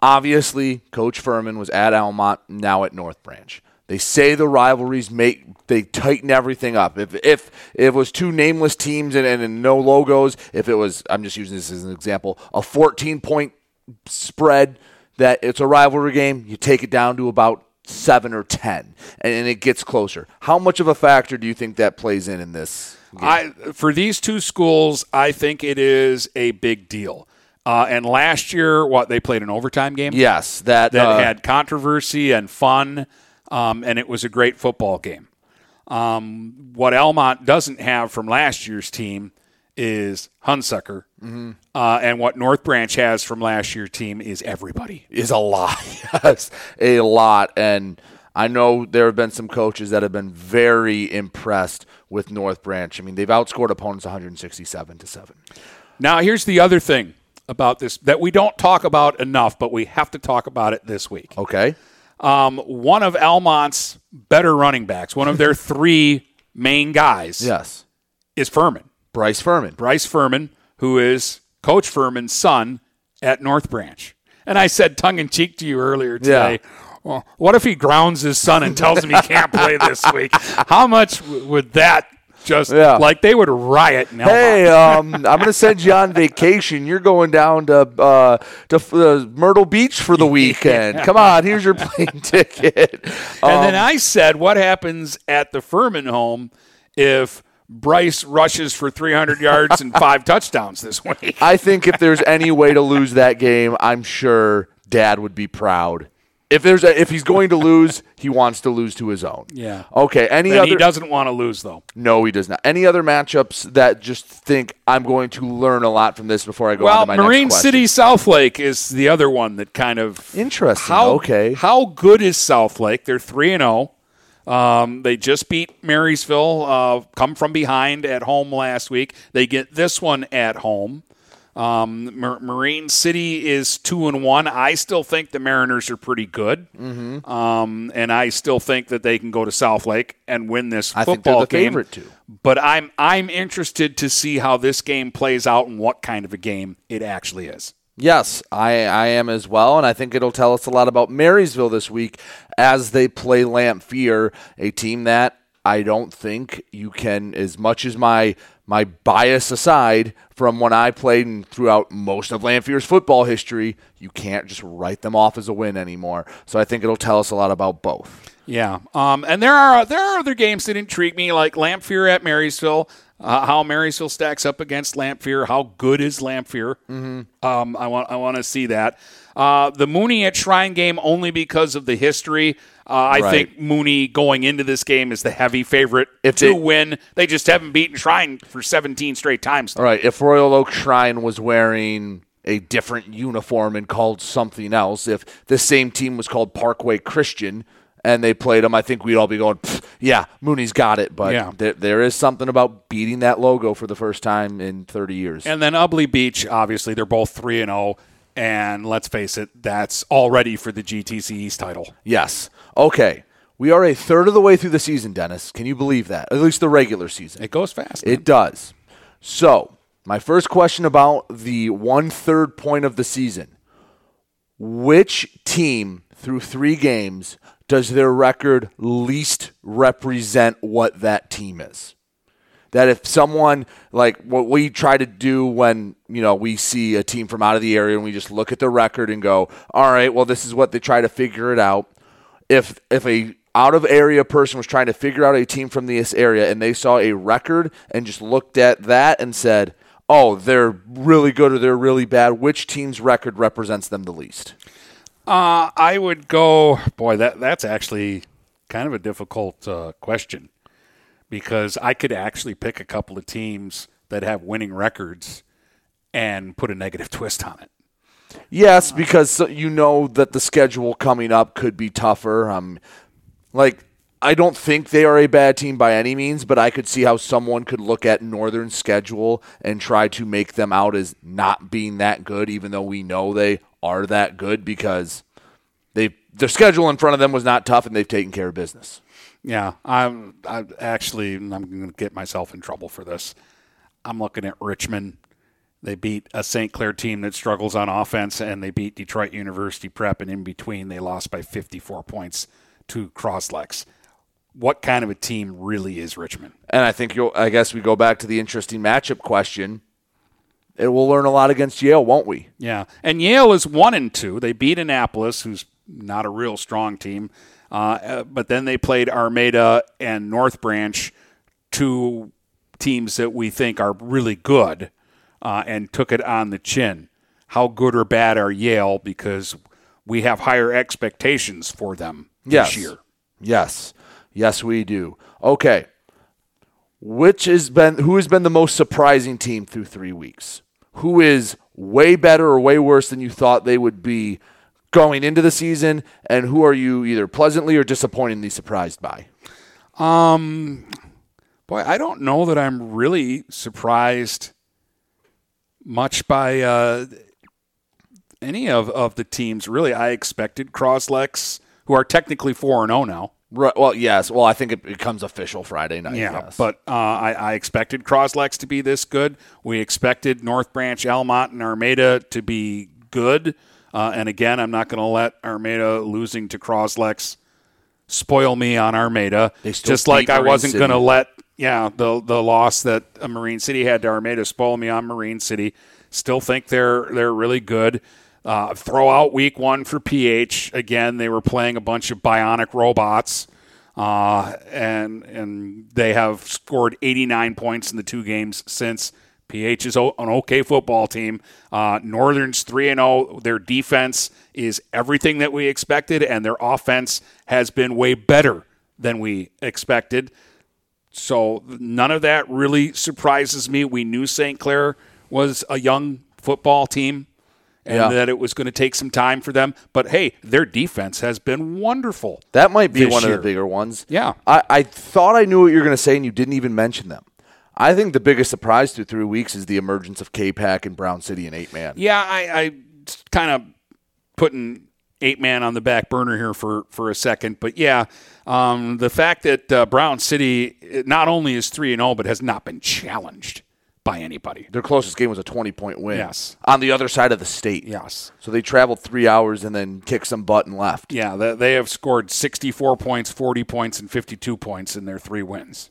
Obviously, Coach Furman was at Almont, now at North Branch. They say the rivalries make they tighten everything up. If if, if it was two nameless teams and, and, and no logos, if it was I'm just using this as an example, a 14 point spread that it's a rivalry game, you take it down to about seven or ten, and, and it gets closer. How much of a factor do you think that plays in in this? I for these two schools, I think it is a big deal. Uh, and last year, what they played an overtime game. Yes, that that uh, had controversy and fun, um, and it was a great football game. Um, what Almont doesn't have from last year's team is Hunsucker, Mm-hmm. uh, and what North Branch has from last year's team is everybody. is a lot. yes, a lot. And I know there have been some coaches that have been very impressed with North Branch. I mean, they've outscored opponents 167 to 7. Now, here's the other thing about this that we don't talk about enough, but we have to talk about it this week. Okay. Um, one of Almont's better running backs, one of their three main guys, Yes. is Furman. Bryce Furman. Bryce Furman, who is Coach Furman's son at North Branch. And I said tongue in cheek to you earlier today. Well, what if he grounds his son and tells him he can't play this week? How much w- would that just Yeah. like they would riot in Almont? Hey, um, I'm going to send you on vacation. You're going down to uh, to uh, Myrtle Beach for the weekend. Come on, here's your plane ticket. And then Um, I said, what happens at the Furman home if Bryce rushes for 300 yards and five touchdowns this week? I think if there's any way to lose that game, I'm sure Dad would be proud. If there's a, if he's going to lose, he wants to lose to his own. Yeah. Okay. Any And other? he doesn't want to lose, though. No, he does not. Any other matchups that just think I'm going to learn a lot from this before I go on to my Marine next question? City Southlake is the other one that kind of Interesting. How okay. How good is Southlake? They're three and zero. Um, they just beat Marysville. Uh, come from behind at home last week. They get this one at home. Um, Mar- Marine City is two and one. I still think the Mariners are pretty good, Mhm. um, and I still think that they can go to Southlake and win this I football the game. favorite too. But I'm I'm interested to see how this game plays out and what kind of a game it actually is. Yes, I, I am as well, and I think it'll tell us a lot about Marysville this week as they play Lamphere, a team that I don't think you can, as much as my my bias aside from when I played and throughout most of Lamphere's football history, you can't just write them off as a win anymore. So I think it'll tell us a lot about both. Yeah, um, and there are there are other games that intrigue me, like Lamphere at Marysville. Uh, how Marysville stacks up against Lamphere. How good is Lamphere? Mm-hmm. Um, I want I want to see that. Uh, the Mooney at Shrine game only because of the history. Uh, I Right. think Mooney going into this game is the heavy favorite If to they- win. They just haven't beaten Shrine for 17 straight times. All right, if Royal Oak Shrine was wearing a different uniform and called something else, if the same team was called Parkway Christian and they played them, I think we'd all be going, yeah, Mooney's got it. But Yeah. there, there is something about beating that logo for the first time in 30 years. And then Ubly Beach, obviously, they're both 3 and 0. And let's face it, that's already for the GTC East title. yes. Okay. We are a third of the way through the season, Dennis. Can you believe that? At least the regular season. It goes fast. It does. So, my first question about the one third point of the season. Which team through three games does their record least represent what that team is? That if someone like what we try to do when you know we see a team from out of the area and we just look at the record and go, all right, well this is what they try to figure it out. If if a out of area person was trying to figure out a team from this area and they saw a record and just looked at that and said, oh, they're really good or they're really bad, which team's record represents them the least? Uh, I would go. Boy, that that's actually kind of a difficult uh, question because I could actually pick a couple of teams that have winning records and put a negative twist on it. Yes, because you know that the schedule coming up could be tougher. Um, like I don't think they are a bad team by any means, but I could see how someone could look at Northern schedule and try to make them out as not being that good, even though we know they are that good because they their schedule in front of them was not tough, and they've taken care of business. Yeah, I'm. I actually, I'm going to get myself in trouble for this. I'm looking at Richmond. They beat a St. Clair team that struggles on offense, and they beat Detroit University Prep, and in between, they lost by 54 points to Crosslex. What kind of a team really is Richmond? And I think you'll. I guess we go back to the interesting matchup question. It will learn a lot against Yale, won't we? Yeah, and Yale is one and two. They beat Annapolis, who's not a real strong team, uh, but then they played Armada and North Branch, two teams that we think are really good, uh, and took it on the chin. How good or bad are Yale? Because we have higher expectations for them yes. this year. Yes, yes, we do. Okay, which has been who has been the most surprising team through three weeks? Who is way better or way worse than you thought they would be going into the season, and who are you either pleasantly or disappointingly surprised by? Um, boy, I don't know that I'm really surprised much by uh, any of, of the teams. Really, I expected Crosslex, who are technically four and zero now. Right. Well, yes. Well, I think it becomes official Friday night. Yeah, yes. but uh, I, I expected Crosslex to be this good. We expected North Branch, Almont, and Armada to be good. Uh, and again, I'm not going to let Armada losing to Crosslex spoil me on Armada. Just like I wasn't going to let yeah the the loss that Marine City had to Armada spoil me on Marine City. Still think they're they're really good. Uh, throw out week one for PH again. They were playing a bunch of bionic robots, uh, and and they have scored 89 points in the two games since. PH is an okay football team. Uh, Northern's three and zero. Their defense is everything that we expected, and their offense has been way better than we expected. So none of that really surprises me. We knew St. Clair was a young football team and Yeah. that it was going to take some time for them. But hey, their defense has been wonderful. That might be one year. of the bigger ones. Yeah. I, I thought I knew what you were going to say, and you didn't even mention them. I think the biggest surprise through three weeks is the emergence of K-Pack and Brown City and eight man. Yeah, I, I kind of putting eight man on the back burner here for, for a second, but yeah, um, the fact that uh, Brown City not only is three and zero, but has not been challenged by anybody. Their closest game was a 20 point win. Yes. On the other side of the state. Yes. So they traveled three hours and then kicked some butt and left. Yeah, they, they have scored 64 points, 40 points, and 52 points in their three wins,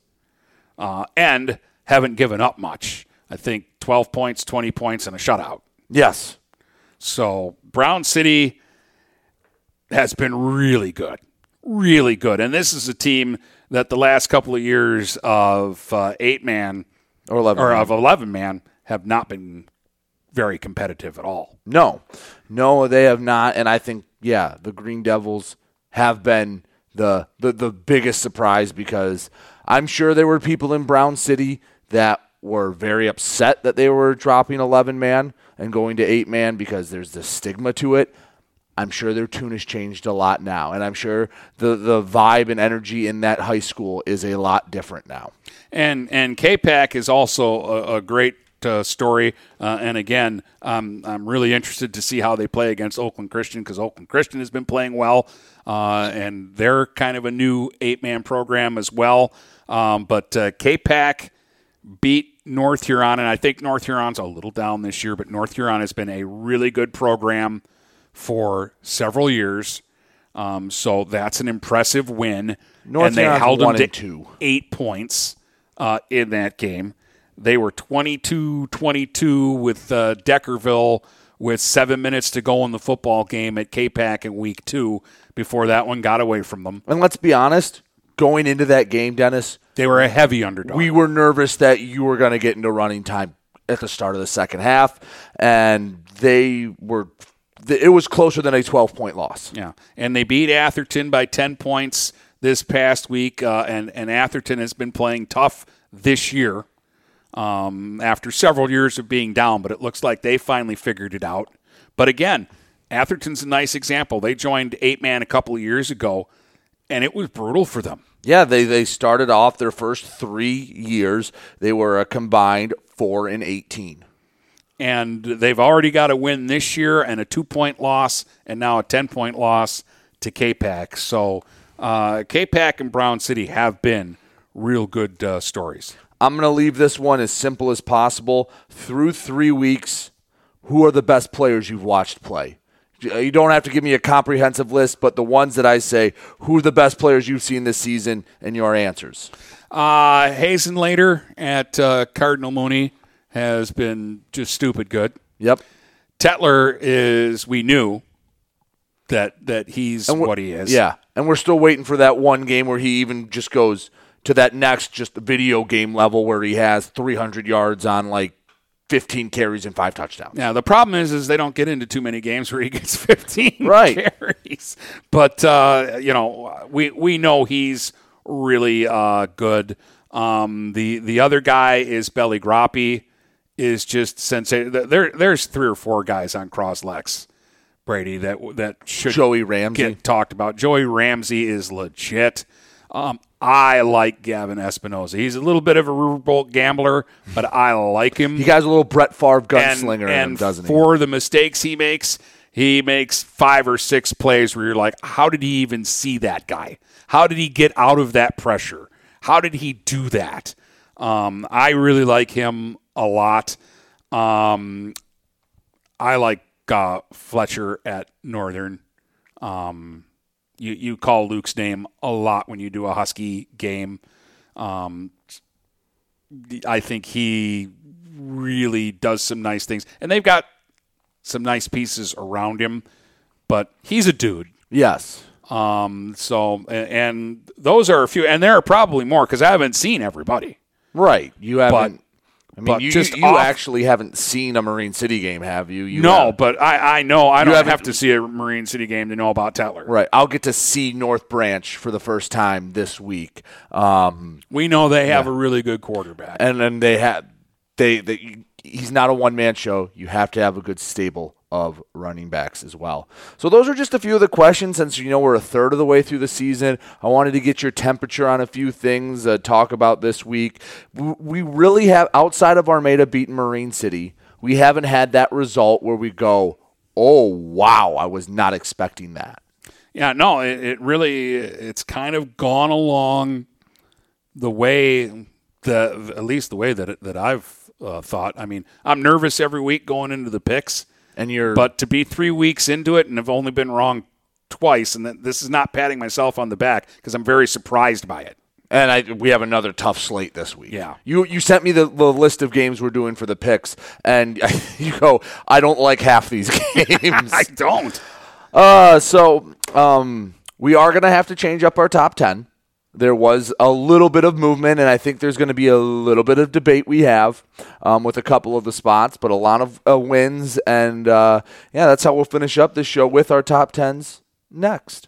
uh, and haven't given up much. I think 12 points, 20 points, and a shutout. Yes. So Brown City has been really good, really good, and this is a team that the last couple of years of uh, eight man or eleven or man. of eleven man have not been very competitive at all. No, no, they have not. And I think, yeah, the Green Devils have been the the, the biggest surprise because I'm sure there were people in Brown City that were very upset that they were dropping 11 man and going to eight man because there's this stigma to it. I'm sure their tune has changed a lot now, and I'm sure the the vibe and energy in that high school is a lot different now. And and K-Pac is also a, a great uh, story. Uh, and again, um, I'm really interested to see how they play against Oakland Christian because Oakland Christian has been playing well, uh, and they're kind of a new eight man program as well. Um, but uh, K-Pac beat North Huron, and I think North Huron's a little down this year, but North Huron has been a really good program for several years. Um, so that's an impressive win. North and they Huron's held them to two. eight points uh, in that game. They were 22 22 with uh, Deckerville with seven minutes to go in the football game at K-Pac in week two before that one got away from them. And let's be honest, going into that game, Dennis, They were a heavy underdog. we were nervous that you were going to get into running time at the start of the second half, and they were. It was closer than a 12 point loss. Yeah, and they beat Atherton by ten points this past week, uh, and and Atherton has been playing tough this year um, after several years of being down, but it looks like they finally figured it out. But again, Atherton's a nice example. They joined eight man a couple of years ago, and it was brutal for them. Yeah, they, they started off their first three years. They were a combined 4 and 18. And they've already got a win this year and a two point loss and now a 10 point loss to K-Pack. So uh, K-Pack and Brown City have been real good uh, stories. I'm going to leave this one as simple as possible. Through three weeks, who are the best players you've watched play? You don't have to give me a comprehensive list, but the ones that I say, who are the best players you've seen this season, and your answers. Uh, Hazen later at uh, Cardinal Mooney has been just stupid good. Yep. Tetler is we knew that that he's what he is. Yeah, and we're still waiting for that one game where he even just goes to that next just video game level where he has 300 yards on like 15 carries and five touchdowns. Yeah, the problem is, is they don't get into too many games where he gets 15 Right. carries. But uh, you know, we we know he's really uh, good. Um, the the other guy is Belly Groppy, is just sensational. There there's three or four guys on Cross Lex Brady that that should Joey Ramsey. get talked about. Joey Ramsey is legit. Um, I like Gavin Espinosa. He's a little bit of a riverboat gambler, but I like him He has a little Brett Favre gunslinger and, in him, doesn't he? for the mistakes he makes, he makes five or six plays where you're like, how did he even see that guy? How did he get out of that pressure? How did he do that? Um, I really like him a lot. Um, I like uh, Fletcher at Northern. Um, you you call Luke's name a lot when you do a Husky game. Um, I think he really does some nice things, and they've got some nice pieces around him. But he's a dude. Yes. Um. So, and those are a few, and there are probably more because I haven't seen everybody. Right. You haven't. I mean, but you, just you off- actually haven't seen a Marine City game, have you? you no, have. but I I know I don't haven't- to see a Marine City game to know about Tetler. Right. I'll get to see North Branch for the first time this week. Um, We know they have a really good quarterback. and then they have they, they he's not a one man show. You have to have a good stable of running backs as well. So those are just a few of the questions. Since you know we're a third of the way through the season, I wanted to get your temperature on a few things. Uh, talk about this week. We really have outside of Armada beating Marine City. We haven't had that result where we go, oh wow, I was not expecting that. Yeah, no, it, it really it's kind of gone along the way the at least the way that that I've uh, thought. I mean, I'm nervous every week going into the picks, And you're but to be three weeks into it and have only been wrong twice, and this is not patting myself on the back because I'm very surprised by it. And I, we have another tough slate this week. Yeah. You you sent me the, the list of games we're doing for the picks, and you go, I don't like half these games. I don't. uh, so um, we are going to have to change up our top 10. There was a little bit of movement, and I think there's going to be a little bit of debate we have um, with a couple of the spots, but a lot of uh, wins. And uh, yeah, that's how we'll finish up this show with our top 10s next.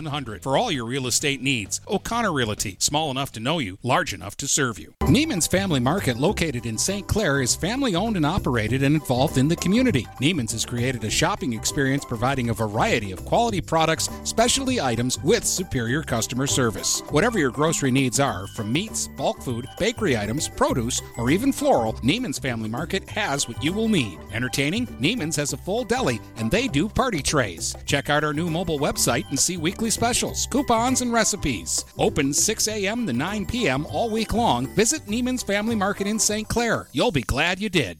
8700 for all your real estate needs. O'Connor Realty, small enough to know you, large enough to serve you. Neiman's Family Market, located in St. Clair, is family owned and operated and involved in the community. Neiman's has created a shopping experience providing a variety of quality products, specialty items with superior customer service. Whatever your grocery needs are, from meats, bulk food, bakery items, produce, or even floral, Neiman's Family Market has what you will need. Entertaining? Neiman's has a full deli and they do party trays. Check out our new mobile website and see weekly specials, coupons, and recipes. Open 6 a.m. to 9 p.m. all week long. Visit Neiman's Family Market in St. Clair. You'll be glad you did.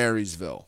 Marysville.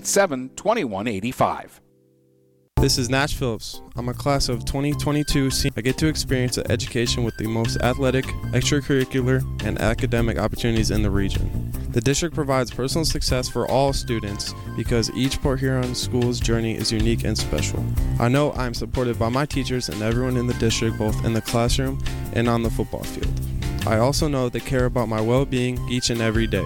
987 2185. This is Nash Phillips. I'm a class of 2022. se- I get to experience an education with the most athletic, extracurricular, and academic opportunities in the region. The district provides personal success for all students because each Port Huron school's journey is unique and special. I know I'm supported by my teachers and everyone in the district, both in the classroom and on the football field. I also know they care about my well being each and every day.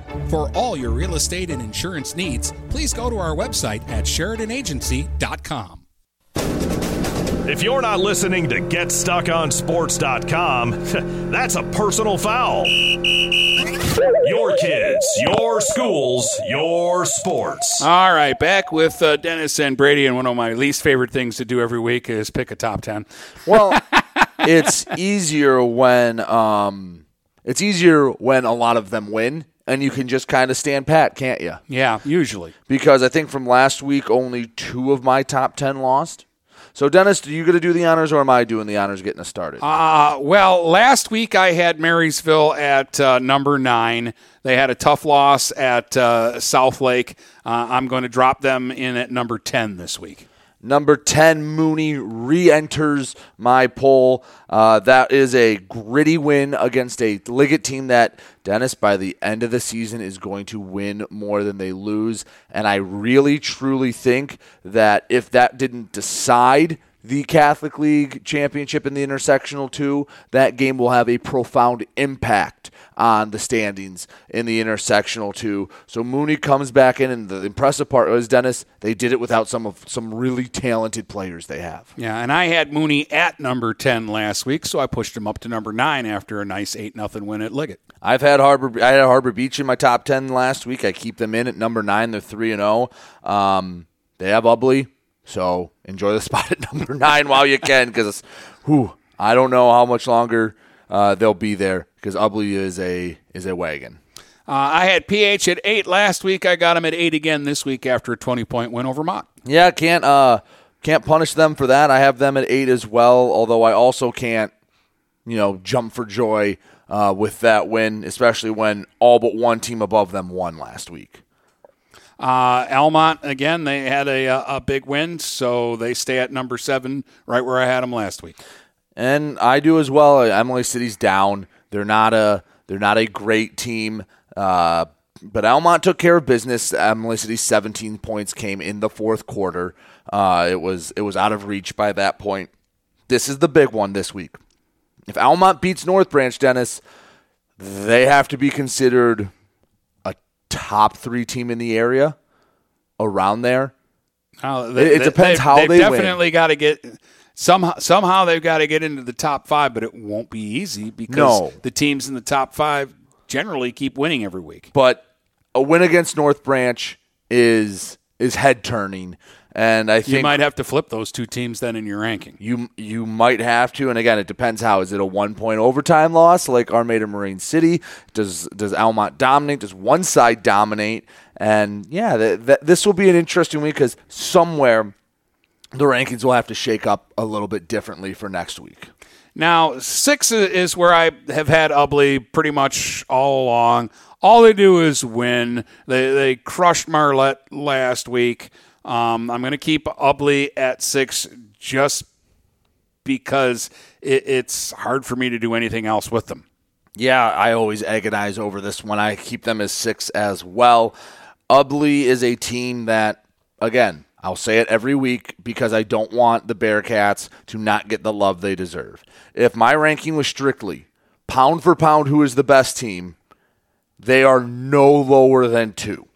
For all your real estate and insurance needs, please go to our website at SheridanAgency.com. If you're not listening to GetStuckOnSports.com, that's a personal foul. Your kids, your schools, your sports. All right, back with uh, Dennis and Brady, and one of my least favorite things to do every week is pick a top ten. Well, it's easier when um, it's easier when a lot of them win, and you can just kind of stand pat, can't you? Yeah, usually. Because I think from last week, only two of my top ten lost. So, Dennis, are you going to do the honors, or am I doing the honors getting us started? Uh, well, last week I had Marysville at uh, number nine. They had a tough loss at uh, South Lake. Uh, I'm going to drop them in at number 10 this week. Number 10, Mooney re enters my poll. Uh, that is a gritty win against a Liggett team that, Dennis, by the end of the season is going to win more than they lose. And I really, truly think that if that didn't decide the Catholic League championship in the intersectional two, that game will have a profound impact on the standings in the intersectional two. So Mooney comes back in, and the impressive part was Dennis. They did it without some of some really talented players they have. Yeah, and I had Mooney at number 10 last week, so I pushed him up to number nine after a nice 8 nothing win at Liggett. I've had Harbor. I had Harbor Beach in my top ten last week. I keep them in at number nine. They're three and zero. Um, they have Ubly, so enjoy the spot at number nine while you can, because whew, I don't know how much longer uh, they'll be there because Ubly is a is a wagon. Uh, I had PH at eight last week. I got him at eight again this week after a 20 point win over Mott. Yeah, can't uh can't punish them for that. I have them at eight as well. Although I also can't, you know, jump for joy uh, with that win, especially when all but one team above them won last week. Uh, Almont again, they had a, a big win, so they stay at number seven, right where I had them last week. And I do as well. Imlay City's down. They're not a they're not a great team. Uh, but Almont took care of business. Imlay City's 17 points came in the fourth quarter. Uh, it was it was out of reach by that point. This is the big one this week. If Almont beats North Branch, Dennis, they have to be considered top three team in the area. Around there, Now, It- it depends they've- how they definitely got to get somehow. Somehow they've got to get into the top five, but it won't be easy because No. the teams in the top five generally keep winning every week. but a win against North Branch is is head turning. And I think you might have to flip those two teams then in your ranking. You you might have to, and again, it depends how. Is it a one point overtime loss like Armada Marine City? Does does Almont dominate? Does one side dominate? And yeah, th- th- this will be an interesting week because somewhere the rankings will have to shake up a little bit differently for next week. Now, six is where I have had Ubly pretty much all along. All they do is win. They they crushed Marlette last week. Um, I'm going to keep Ubly at six just because it, it's hard for me to do anything else with them. Yeah, I always agonize over this one. I keep them as six as well. Ubly is a team that, again, I'll say it every week because I don't want the Bearcats to not get the love they deserve. If my ranking was strictly pound for pound who is the best team, they are no lower than two.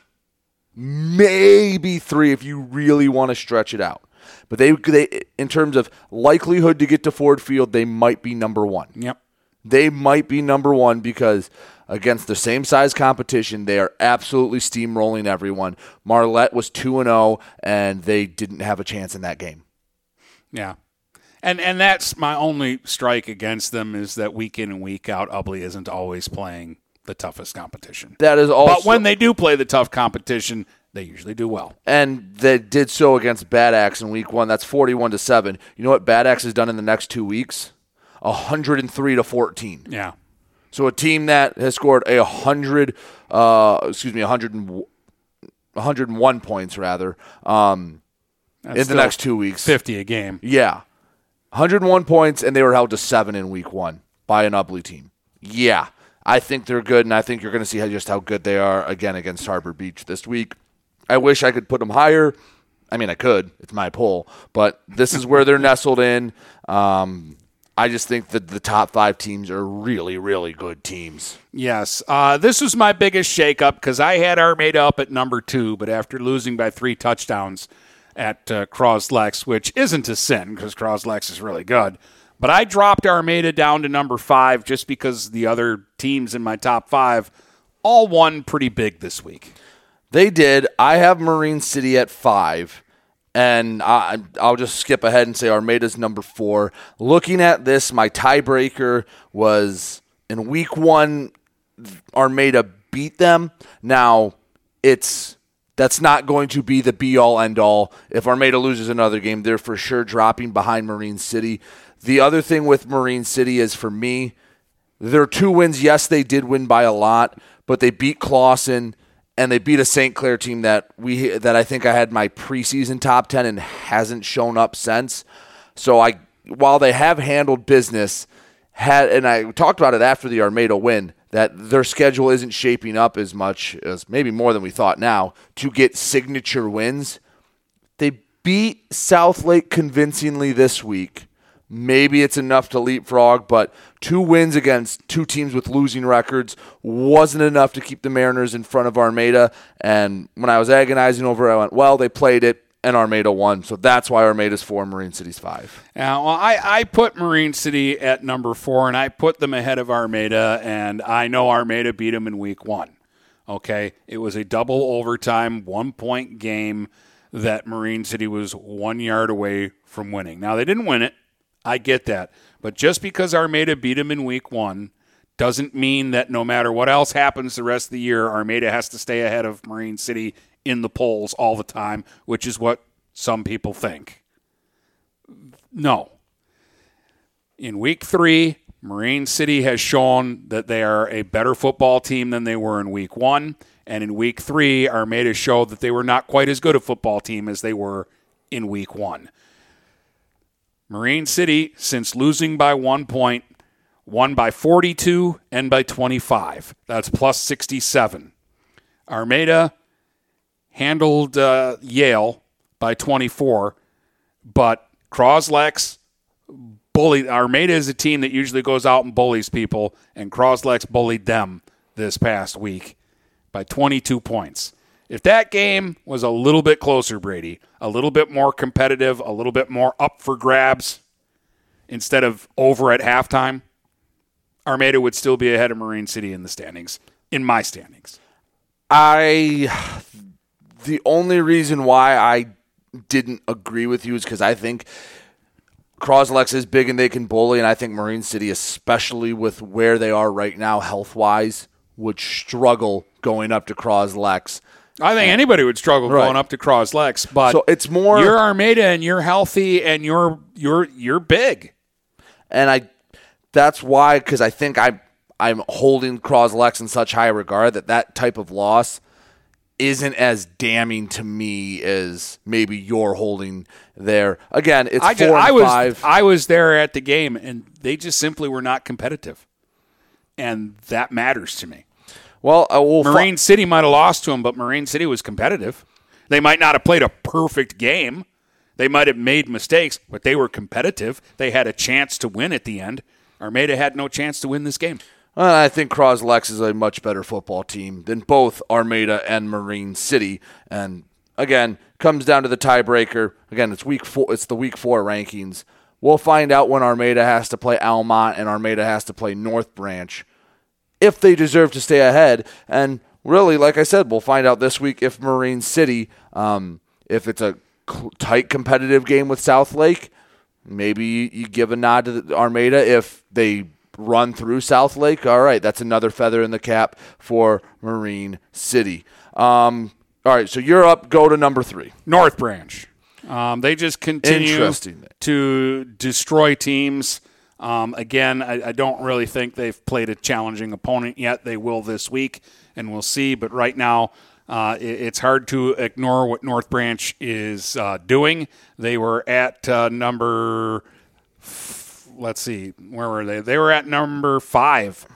Maybe three if you really want to stretch it out. But they, they in terms of likelihood to get to Ford Field, they might be number one. Yep. They might be number one because against the same size competition, they are absolutely steamrolling everyone. Marlette was 2 and 0 and they didn't have a chance in that game. Yeah. And and that's my only strike against them is that week in and week out Ubly isn't always playing the toughest competition. That is all. But when they do play the tough competition, they usually do well. And they did so against Bad Axe in week 1. That's 41 to 7. You know what Bad Axe has done in the next 2 weeks? 103 to 14. Yeah. So a team that has scored a hundred, uh, excuse me, 100 101 points rather, um, in the next two weeks, 50 a game. Yeah, 101 points, and they were held to seven in week one by an Ubly team. Yeah, I think they're good, and I think you're going to see how, just how good they are again against Harbor Beach this week. I wish I could put them higher. I mean, I could. It's my poll, but this is where they're nestled in. Um, I just think that the top five teams are really, really good teams. Yes. Uh, this was my biggest shakeup because I had Armada up at number two, but after losing by three touchdowns at uh, Croslex, which isn't a sin because Croslex is really good, but I dropped Armada down to number five just because the other teams in my top five all won pretty big this week. They did. I have Marine City at five. And I, I'll just skip ahead and say Armada's number four. Looking at this, my tiebreaker was in week one, Armada beat them. Now, it's that's not going to be the be all end all. If Armada loses another game, they're for sure dropping behind Marine City. The other thing with Marine City is for me, their two wins, yes, they did win by a lot, but they beat Clawson and they beat a St. Clair team that we that I think I had my preseason top 10 and hasn't shown up since. So I while they have handled business had and I talked about it after the Armada win that their schedule isn't shaping up as much as maybe more than we thought now to get signature wins. They beat South Lake convincingly this week. Maybe it's enough to leapfrog, but two wins against two teams with losing records wasn't enough to keep the Mariners in front of Armada. And when I was agonizing over it, I went, well, they played it, and Armada won. So that's why Armada's four, Marine City's five. Yeah, well, I, I put Marine City at number four, and I put them ahead of Armada, and I know Armada beat them in week one. Okay, it was a double overtime, one point game that Marine City was one yard away from winning. Now, they didn't win it. I get that. But just because Armada beat them in week one doesn't mean that no matter what else happens the rest of the year, Armada has to stay ahead of Marine City in the polls all the time, which is what some people think. No. In week three, Marine City has shown that they are a better football team than they were in week one. And in week three, Armada showed that they were not quite as good a football team as they were in week one. Marine City, since losing by one point, won by 42 and by 25. That's plus 67. Armada handled uh, Yale by 24, but Croslex bullied. Armada is a team that usually goes out and bullies people, and Croslex bullied them this past week by 22 points. If that game was a little bit closer, Brady, a little bit more competitive, a little bit more up for grabs instead of over at halftime, Armada would still be ahead of Marine City in the standings, in my standings. I the only reason why I didn't agree with you is because I think Croslex is big and they can bully, and I think Marine City, especially with where they are right now health wise, would struggle going up to Croslex. I think anybody would struggle Right. going up to Croslex, but So it's more- you're Armada and you're healthy and you're you're you're big. and I that's why because I think I I'm holding Croslex in such high regard that that type of loss isn't as damning to me as maybe you're holding there. Again, it's I four just, I was five. I was there at the game and they just simply were not competitive, and that matters to me. Well, uh, we'll Marine City might have lost to them, but Marine City was competitive. They might not have played a perfect game. They might have made mistakes, but they were competitive. They had a chance to win at the end. Armada had no chance to win this game. Well, I think Croslex is a much better football team than both Armada and Marine City. And again, comes down to the tiebreaker. Again, it's week four. It's the week four rankings. We'll find out when Armada has to play Almont and Armada has to play North Branch if they deserve to stay ahead. And really, like I said, we'll find out this week if Marine City, um, if it's a cl- tight competitive game with South Lake, maybe you, you give a nod to the Armada. If they run through South Lake, all right, that's another feather in the cap for Marine City. Um, all right, so you're up. Go to number three. North Branch. Um, they just continue to destroy teams. Um, again, I, I don't really think they've played a challenging opponent yet. They will this week, and we'll see. But right now, uh, it- it's hard to ignore what North Branch is uh, doing. They were at uh, number, let's see, where were they? They were at number five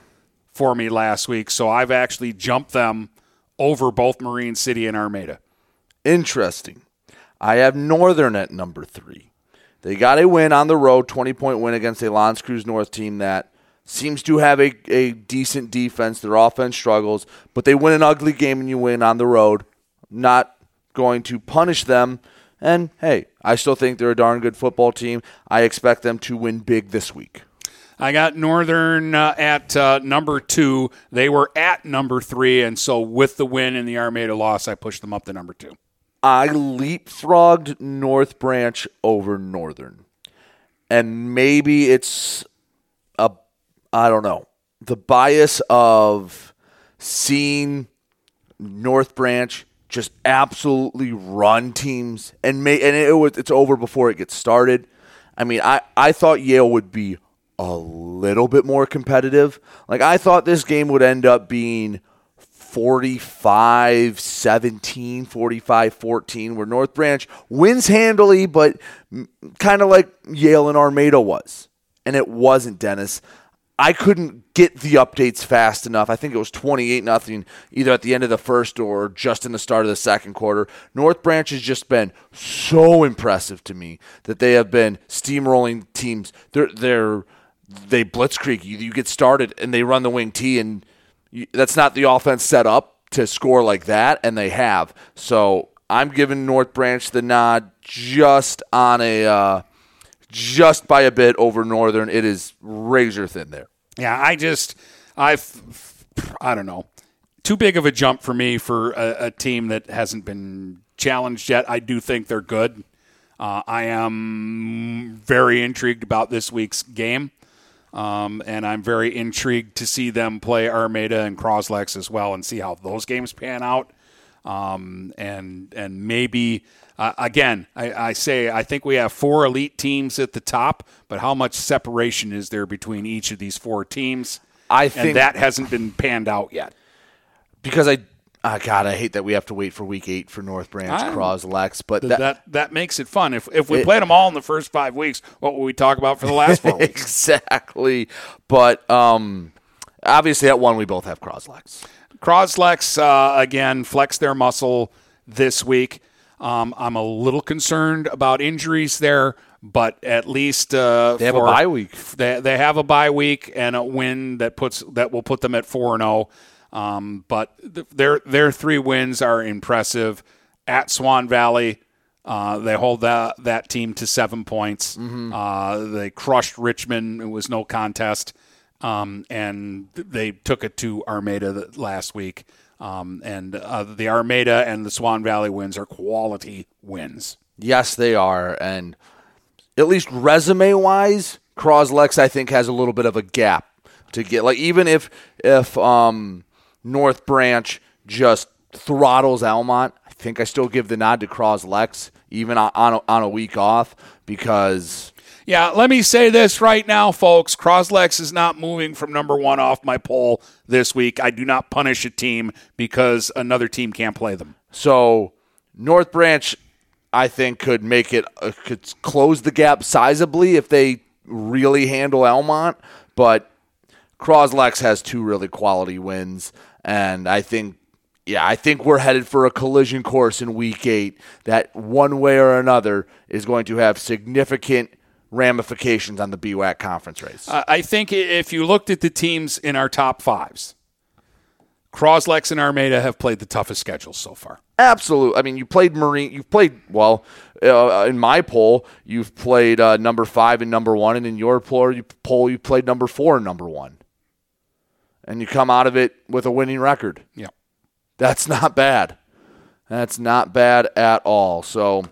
for me last week. So I've actually jumped them over both Marine City and Armada. Interesting. I have Northern at number three. They got a win on the road, 20 point win against a L'Anse Creuse North team that seems to have a, a decent defense. Their offense struggles, but they win an ugly game and you win on the road. Not going to punish them. And hey, I still think they're a darn good football team. I expect them to win big this week. I got Northern uh, at uh, number two. They were at number three, and so with the win and the Armada loss, I pushed them up to number two. I leapfrogged North Branch over Northern. And maybe it's a I don't know. The bias of seeing North Branch just absolutely run teams and may and it was it's over before it gets started. I mean, I I thought Yale would be a little bit more competitive. Like I thought this game would end up being 45 17, 45 14, where North Branch wins handily, but kind of like Yale and Armada was. And it wasn't, Dennis. I couldn't get the updates fast enough. I think it was 28 nothing either at the end of the first or just in the start of the second quarter. North Branch has just been so impressive to me that they have been steamrolling teams. They're they're they blitzkrieg you. You get started and they run the wing T and that's not the offense set up to score like that and they have. So, I'm giving North Branch the nod just on a uh, just by a bit over Northern. It is razor thin there. Yeah, I just, I've, I don't know, too big of a jump for me for a, a team that hasn't been challenged yet. I do think they're good. Uh, I am very intrigued about this week's game. Um, and I'm very intrigued to see them play Armada and Croslex as well and see how those games pan out. Um, and and maybe uh, again, I, I say I think we have four elite teams at the top, but how much separation is there between each of these four teams? I and think- that hasn't been panned out yet. because I, ah, God, I hate that we have to wait for week eight for North Branch I- Croslex, but Th- that, that, that makes it fun. If if we It- played them all in the first five weeks, what would we talk about for the last four exactly. But um, obviously, at one we both have Cross Lex. Croslex uh, again flex their muscle this week. Um, I'm a little concerned about injuries there, but at least uh, They have a bye week. They, they have a bye week and a win that puts that will put them at four and zero. Um, but th- their their three wins are impressive. At Swan Valley, uh, they hold that that team to seven points. Mm-hmm. Uh, they crushed Richmond. It was no contest, um, and they took it to Armada last week. Um, and uh, the Armada and the Swan Valley wins are quality wins. Yes, they are. And at least resume wise, Croslex I think has a little bit of a gap to get. Like even if if um, North Branch just throttles Almont. I think I still give the nod to Croslex even on on a, on a week off because Yeah, let me say this right now, folks. Croslex is not moving from number one off my poll this week. I do not punish a team because another team can't play them. So North Branch, I think, could make it uh, could close the gap sizably if they really handle Almont. But Croslex has two really quality wins, and I think. Yeah, I think we're headed for a collision course in week eight that one way or another is going to have significant ramifications on the BWAC conference race. Uh, I think if you looked at the teams in our top fives, Croslex and Armada have played the toughest schedules so far. Absolutely. I mean, you played Marine. You've played well. Uh, in my poll, you've played uh, number five and number one, and in your poll, you poll you played number four and number one, and you come out of it with a winning record. Yeah, that's not bad. That's not bad at all. So.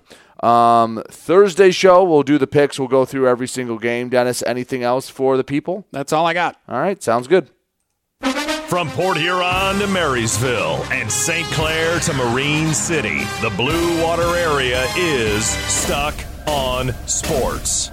Um, Thursday show, we'll do the picks. We'll go through every single game. Dennis, anything else for the people? That's all I got. All right, sounds good. From Port Huron to Marysville and St. Clair to Marine City, the Blue Water area is stuck on sports.